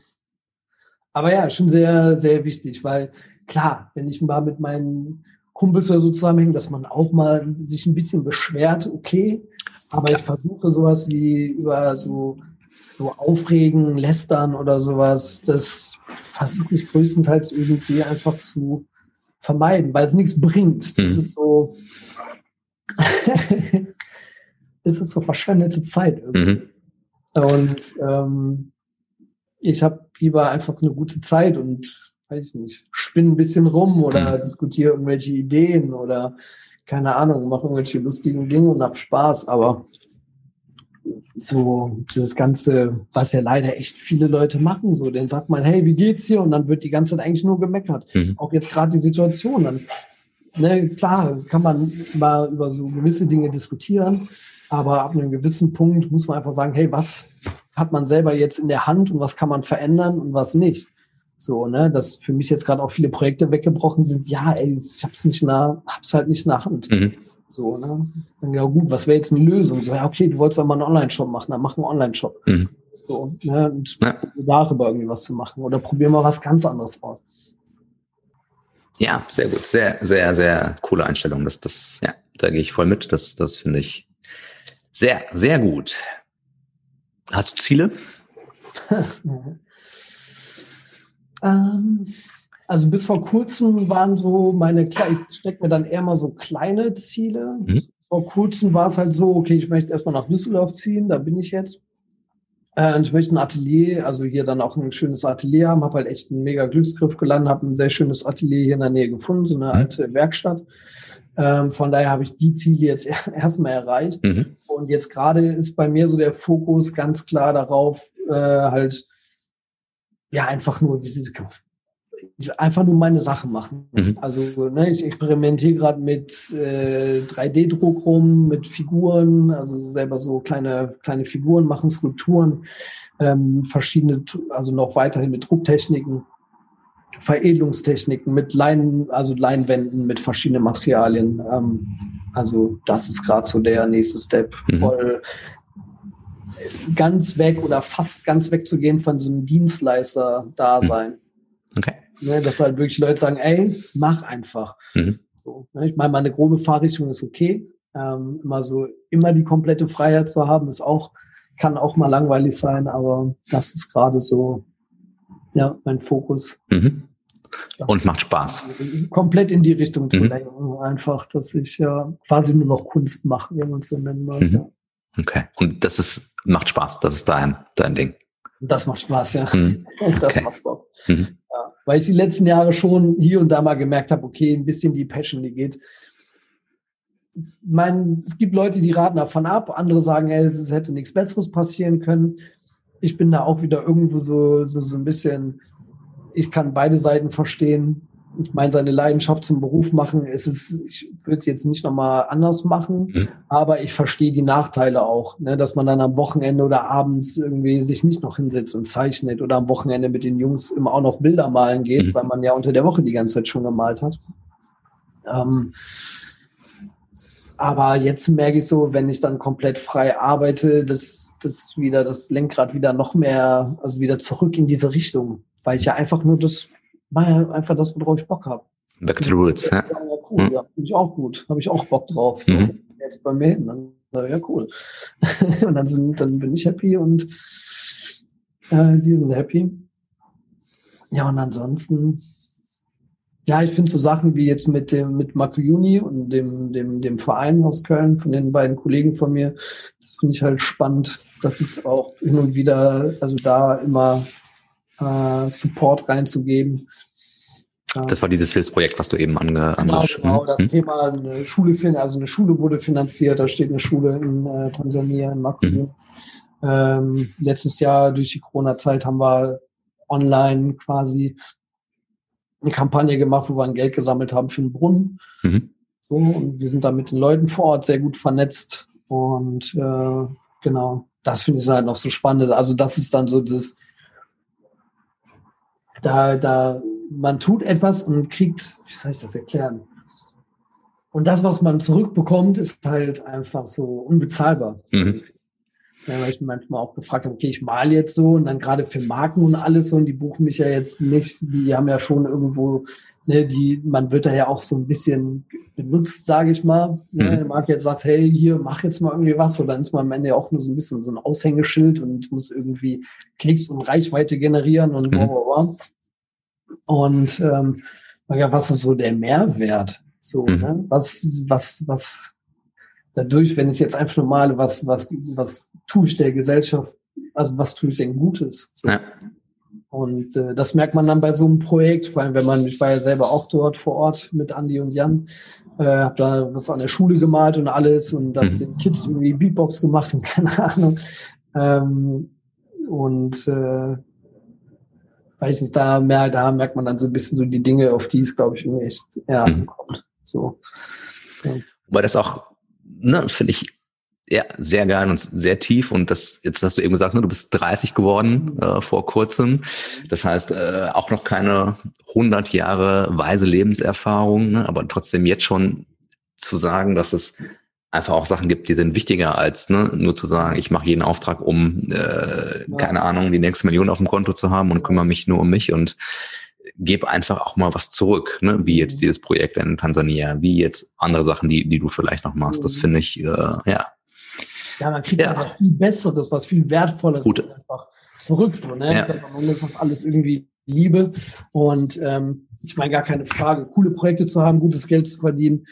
aber ja, schon sehr, sehr wichtig, weil klar, wenn ich mal mit meinen Kumpels oder so zusammenhänge, dass man auch mal sich ein bisschen beschwert, okay. Aber ich versuche sowas wie über so, so Aufregen, Lästern oder sowas, das versuche ich größtenteils irgendwie einfach zu vermeiden, weil es nichts bringt. Das mhm. ist so, es ist so verschwendete Zeit irgendwie. Mhm. Und ähm, ich habe lieber einfach eine gute Zeit und weiß ich nicht, spinne ein bisschen rum oder mhm. diskutiere irgendwelche Ideen oder keine Ahnung, mache irgendwelche lustigen Dinge und hab Spaß, aber so das Ganze, was ja leider echt viele Leute machen, so, dann sagt man, hey, wie geht's hier? Und dann wird die ganze Zeit eigentlich nur gemeckert. Mhm. Auch jetzt gerade die Situation. Dann, ne, klar, kann man mal über so gewisse Dinge diskutieren, aber ab einem gewissen Punkt muss man einfach sagen, hey, was hat man selber jetzt in der Hand und was kann man verändern und was nicht. So, ne, dass für mich jetzt gerade auch viele Projekte weggebrochen sind. Ja, ey, ich hab's nicht nah, hab's halt nicht in der Hand. Mhm. So, ne. Dann ja gut, was wäre jetzt eine Lösung? So, ja, okay, du wolltest doch mal einen Online-Shop machen, dann mach einen Online-Shop. Mhm. So, ne, und ja. darüber irgendwie was zu machen. Oder probier mal was ganz anderes aus. Ja, sehr gut. Sehr, sehr, sehr coole Einstellung. Das, das, ja, da gehe ich voll mit. Das, das finde ich sehr, sehr gut. Hast du Ziele? ähm, also bis vor kurzem waren so meine, ich stecke mir dann eher mal so kleine Ziele. Mhm. Vor kurzem war es halt so, okay, ich möchte erstmal nach Düsseldorf ziehen, da bin ich jetzt. Äh, ich möchte ein Atelier, also hier dann auch ein schönes Atelier haben, habe halt echt einen mega Glücksgriff gelandet, habe ein sehr schönes Atelier hier in der Nähe gefunden, so eine mhm. alte Werkstatt. Ähm, von daher habe ich die Ziele jetzt erstmal erreicht. Mhm. Und jetzt gerade ist bei mir so der Fokus ganz klar darauf, äh, halt, ja, einfach nur einfach nur meine Sachen machen. Mhm. Also ne, ich experimentiere gerade mit äh, 3D-Druck rum, mit Figuren, also selber so kleine, kleine Figuren machen, Skulpturen, ähm, verschiedene, also noch weiterhin mit Drucktechniken. Veredelungstechniken mit Leinen, also Leinwänden mit verschiedenen Materialien. Ähm, also das ist gerade so der nächste Step, mhm. voll ganz weg oder fast ganz weg zu gehen von so einem Dienstleister-Dasein. Mhm. Okay. Ne, dass halt wirklich Leute sagen, ey, mach einfach. Mhm. So, ne, ich meine, meine grobe Fahrrichtung ist okay. Ähm, immer so, immer die komplette Freiheit zu haben, ist auch, kann auch mal langweilig sein, aber das ist gerade so ja, mein Fokus. Mhm. und macht Spaß. Komplett in die Richtung zu mhm. lenken, einfach, dass ich ja quasi nur noch Kunst mache, wenn man es so nennen mag. Mhm. Okay. Und das ist, macht Spaß, das ist dein, dein Ding. Das macht Spaß, ja. Mhm. Das okay. macht Spaß. Mhm. Ja, weil ich die letzten Jahre schon hier und da mal gemerkt habe, okay, ein bisschen die Passion, die geht. Ich meine, es gibt Leute, die raten davon ab, andere sagen, ey, es hätte nichts Besseres passieren können. Ich bin da auch wieder irgendwo so, so, so ein bisschen, ich kann beide Seiten verstehen ich meine, seine Leidenschaft zum Beruf machen, es ist, ich würde es jetzt nicht nochmal anders machen, mhm. aber ich verstehe die Nachteile auch, ne, dass man dann am Wochenende oder abends irgendwie sich nicht noch hinsetzt und zeichnet oder am Wochenende mit den Jungs immer auch noch Bilder malen geht, mhm. weil man ja unter der Woche die ganze Zeit schon gemalt hat. Ähm, aber jetzt merke ich so, wenn ich dann komplett frei arbeite, dass das wieder das Lenkrad wieder noch mehr, also wieder zurück in diese Richtung, weil ich ja einfach nur das mache einfach das, worauf ich Bock habe. Back to the roots, ja. Ja, cool, mhm. ja, finde ich auch gut. Habe ich auch Bock drauf. So, mhm. jetzt bei mir hin, dann ja cool. und dann, sind, dann bin ich happy und äh, die sind happy. Ja, und ansonsten, ja, ich finde so Sachen wie jetzt mit dem, mit Makuyuni und dem, dem, dem Verein aus Köln, von den beiden Kollegen von mir, das finde ich halt spannend, dass jetzt auch hin und wieder, also da immer äh, Support reinzugeben. Das war dieses Hilfsprojekt, was du eben ange Genau, genau das hm? Thema eine Schule finden, also eine Schule wurde finanziert, da steht eine Schule in äh, Tansania, in Makuru. Mhm. Ähm, letztes Jahr durch die Corona-Zeit haben wir online quasi eine Kampagne gemacht, wo wir ein Geld gesammelt haben für einen Brunnen. Mhm. So, und wir sind da mit den Leuten vor Ort sehr gut vernetzt. Und äh, genau, das finde ich halt noch so spannend. Also das ist dann so das, da, da, man tut etwas und kriegt, wie soll ich das erklären? Und das, was man zurückbekommt, ist halt einfach so unbezahlbar. Mhm. Ja, weil ich manchmal auch gefragt habe, okay, ich male jetzt so und dann gerade für Marken und alles und die buchen mich ja jetzt nicht, die haben ja schon irgendwo, ne, die, man wird da ja auch so ein bisschen benutzt, sage ich mal. Ne? Mhm. Der Marke jetzt sagt, hey, hier, mach jetzt mal irgendwie was, und dann ist man am Ende ja auch nur so ein bisschen so ein Aushängeschild und muss irgendwie Klicks und Reichweite generieren und mhm. bla, bla, bla. Und ähm, was ist so der Mehrwert? So, mhm. ne? Was, was, was dadurch, wenn ich jetzt einfach nur male, was, was, was tue ich der Gesellschaft, also was tue ich denn Gutes? So. Ja. Und äh, das merkt man dann bei so einem Projekt, vor allem wenn man, ich war ja selber auch dort vor Ort mit Andy und Jan, äh, habe da was an der Schule gemalt und alles und dann mhm. den Kids irgendwie Beatbox gemacht und keine Ahnung. Ähm, und äh, weiß nicht, da, mehr, da merkt man dann so ein bisschen so die Dinge, auf die es, glaube ich, echt eher mhm. ankommt. So. Ja. Weil das auch, ne, finde ich, ja, sehr geil und sehr tief. Und das, jetzt hast du eben gesagt, ne, du bist 30 geworden äh, vor kurzem. Das heißt, äh, auch noch keine 100 Jahre weise Lebenserfahrung, ne, aber trotzdem jetzt schon zu sagen, dass es einfach auch Sachen gibt, die sind wichtiger als ne, nur zu sagen, ich mache jeden Auftrag, um, äh, keine Ahnung, die nächste Million auf dem Konto zu haben und kümmere mich nur um mich und gebe einfach auch mal was zurück, ne? wie jetzt mhm. dieses Projekt in Tansania, wie jetzt andere Sachen, die, die du vielleicht noch machst. Das mhm. finde ich, äh, ja. Ja, man kriegt ja. was viel Besseres, was viel Wertvolleres Gut. einfach zurück. So, ne? Ja. Man ist das alles irgendwie Liebe und ähm, ich meine gar keine Frage, coole Projekte zu haben, gutes Geld zu verdienen,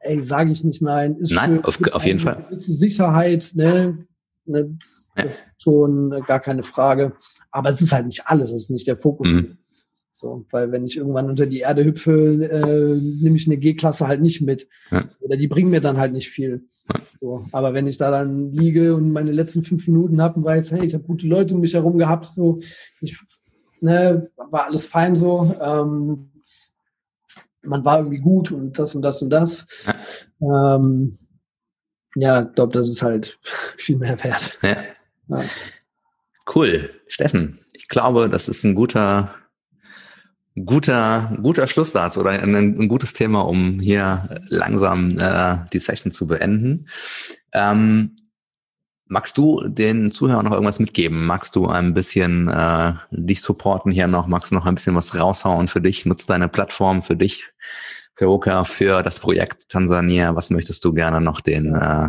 ey, sage ich nicht nein. Ist nein, schön, auf, auf jeden Fall. Sicherheit, ne? Das ja. ist schon gar keine Frage. Aber es ist halt nicht alles, es ist nicht der Fokus. Mhm. So, weil wenn ich irgendwann unter die Erde hüpfe, äh, nehme ich eine G-Klasse halt nicht mit. Ja. Oder die bringen mir dann halt nicht viel. So, aber wenn ich da dann liege und meine letzten fünf Minuten habe und weiß, hey, ich habe gute Leute um mich herum gehabt, so, ich, ne, war alles fein so, ähm, man war irgendwie gut und das und das und das. Ja, ähm, ja ich glaube, das ist halt viel mehr wert. Ja. ja. Cool. Steffen, ich glaube, das ist ein guter, guter, guter Schlusssatz oder ein, ein gutes Thema, um hier langsam äh, die Session zu beenden. Ähm, Magst du den Zuhörern noch irgendwas mitgeben? Magst du ein bisschen äh, dich supporten hier noch? Magst du noch ein bisschen was raushauen für dich? Nutzt deine Plattform für dich, für Oka, für das Projekt Tansania. Was möchtest du gerne noch den äh,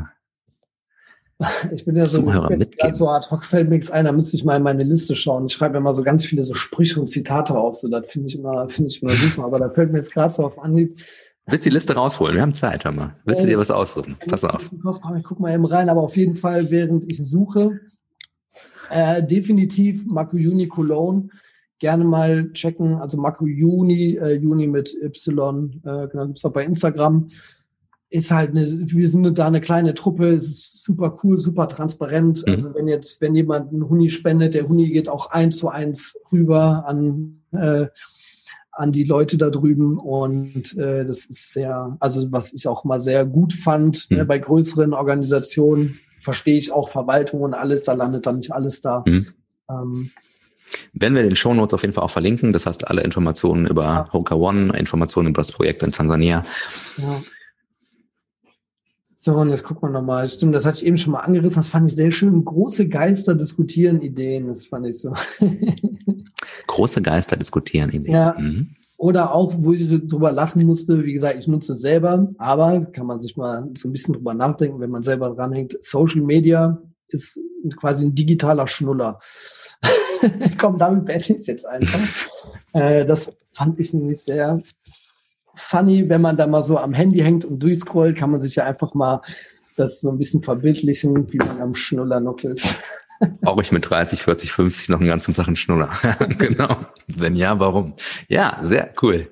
Ich bin ja so, so ad hoc fällt mir nichts ein, da müsste ich mal in meine Liste schauen. Ich schreibe immer so ganz viele so Sprüche und Zitate auf, so das finde ich immer, finde ich immer super, aber da fällt mir jetzt gerade so auf Anhieb. Willst du die Liste rausholen? Wir haben Zeit, hör mal. Willst du dir was aussuchen? Pass auf. Ich guck mal eben rein, aber auf jeden Fall, während ich suche, äh, definitiv Makuyuni Cologne. Gerne mal checken. Also Makuyuni, äh, Juni mit Y, äh, genau, gibt's auch bei Instagram ist halt eine, wir sind da eine kleine Truppe, es ist super cool, super transparent. Mhm. Also wenn jetzt, wenn jemand einen Huni spendet, der Huni geht auch eins zu eins rüber an, äh, an die Leute da drüben und äh, das ist sehr, also was ich auch mal sehr gut fand, ne, mhm. ne, bei größeren Organisationen verstehe ich auch Verwaltung und alles, da landet dann nicht alles da. Mhm. Ähm, werden wir den Show Notes auf jeden Fall auch verlinken. Das heißt, alle Informationen über ja. Hoka One, Informationen über das Projekt in Tansania. Ja. So, und jetzt gucken wir nochmal. Stimmt, das hatte ich eben schon mal angerissen. Das fand ich sehr schön. Große Geister diskutieren Ideen. Das fand ich so. Große Geister diskutieren Ideen. Ja. Mhm. Oder auch, wo ich drüber lachen musste, wie gesagt, ich nutze es selber, aber kann man sich mal so ein bisschen drüber nachdenken, wenn man selber dranhängt. Social Media ist quasi ein digitaler Schnuller. Komm, damit werde ich es jetzt einfach. äh, das fand ich nämlich sehr funny, wenn man da mal so am Handy hängt und durchscrollt, kann man sich ja einfach mal das so ein bisschen verbildlichen, wie man am Schnuller nuckelt. Brauche ich mit 30, 40, 50 noch einen ganzen Tag einen Schnuller? genau. Wenn ja, warum? Ja, sehr cool.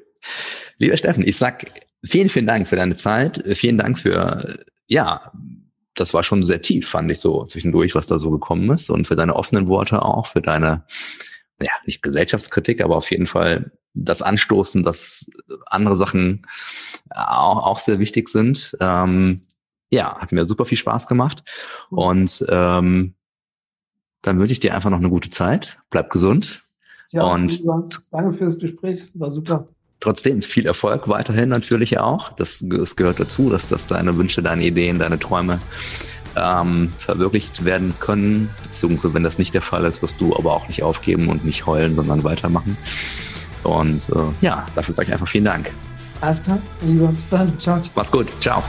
Lieber Steffen, ich sag vielen, vielen Dank für deine Zeit. Vielen Dank für, ja, das war schon sehr tief, fand ich so zwischendurch, was da so gekommen ist und für deine offenen Worte auch, für deine, ja, nicht Gesellschaftskritik, aber auf jeden Fall das Anstoßen, dass andere Sachen auch, auch sehr wichtig sind. Ähm, ja, hat mir super viel Spaß gemacht. Und ähm, dann wünsche ich dir einfach noch eine gute Zeit. Bleib gesund. Ja, und danke fürs Gespräch. War super. Trotzdem viel Erfolg weiterhin natürlich auch. Das, das gehört dazu, dass, dass deine Wünsche, deine Ideen, deine Träume ähm, verwirklicht werden können. Beziehungsweise wenn das nicht der Fall ist, wirst du aber auch nicht aufgeben und nicht heulen, sondern weitermachen. Und äh, ja, dafür sage ich einfach vielen Dank. Alles klar, lieber, bis dann. Ciao. Mach's gut. Ciao.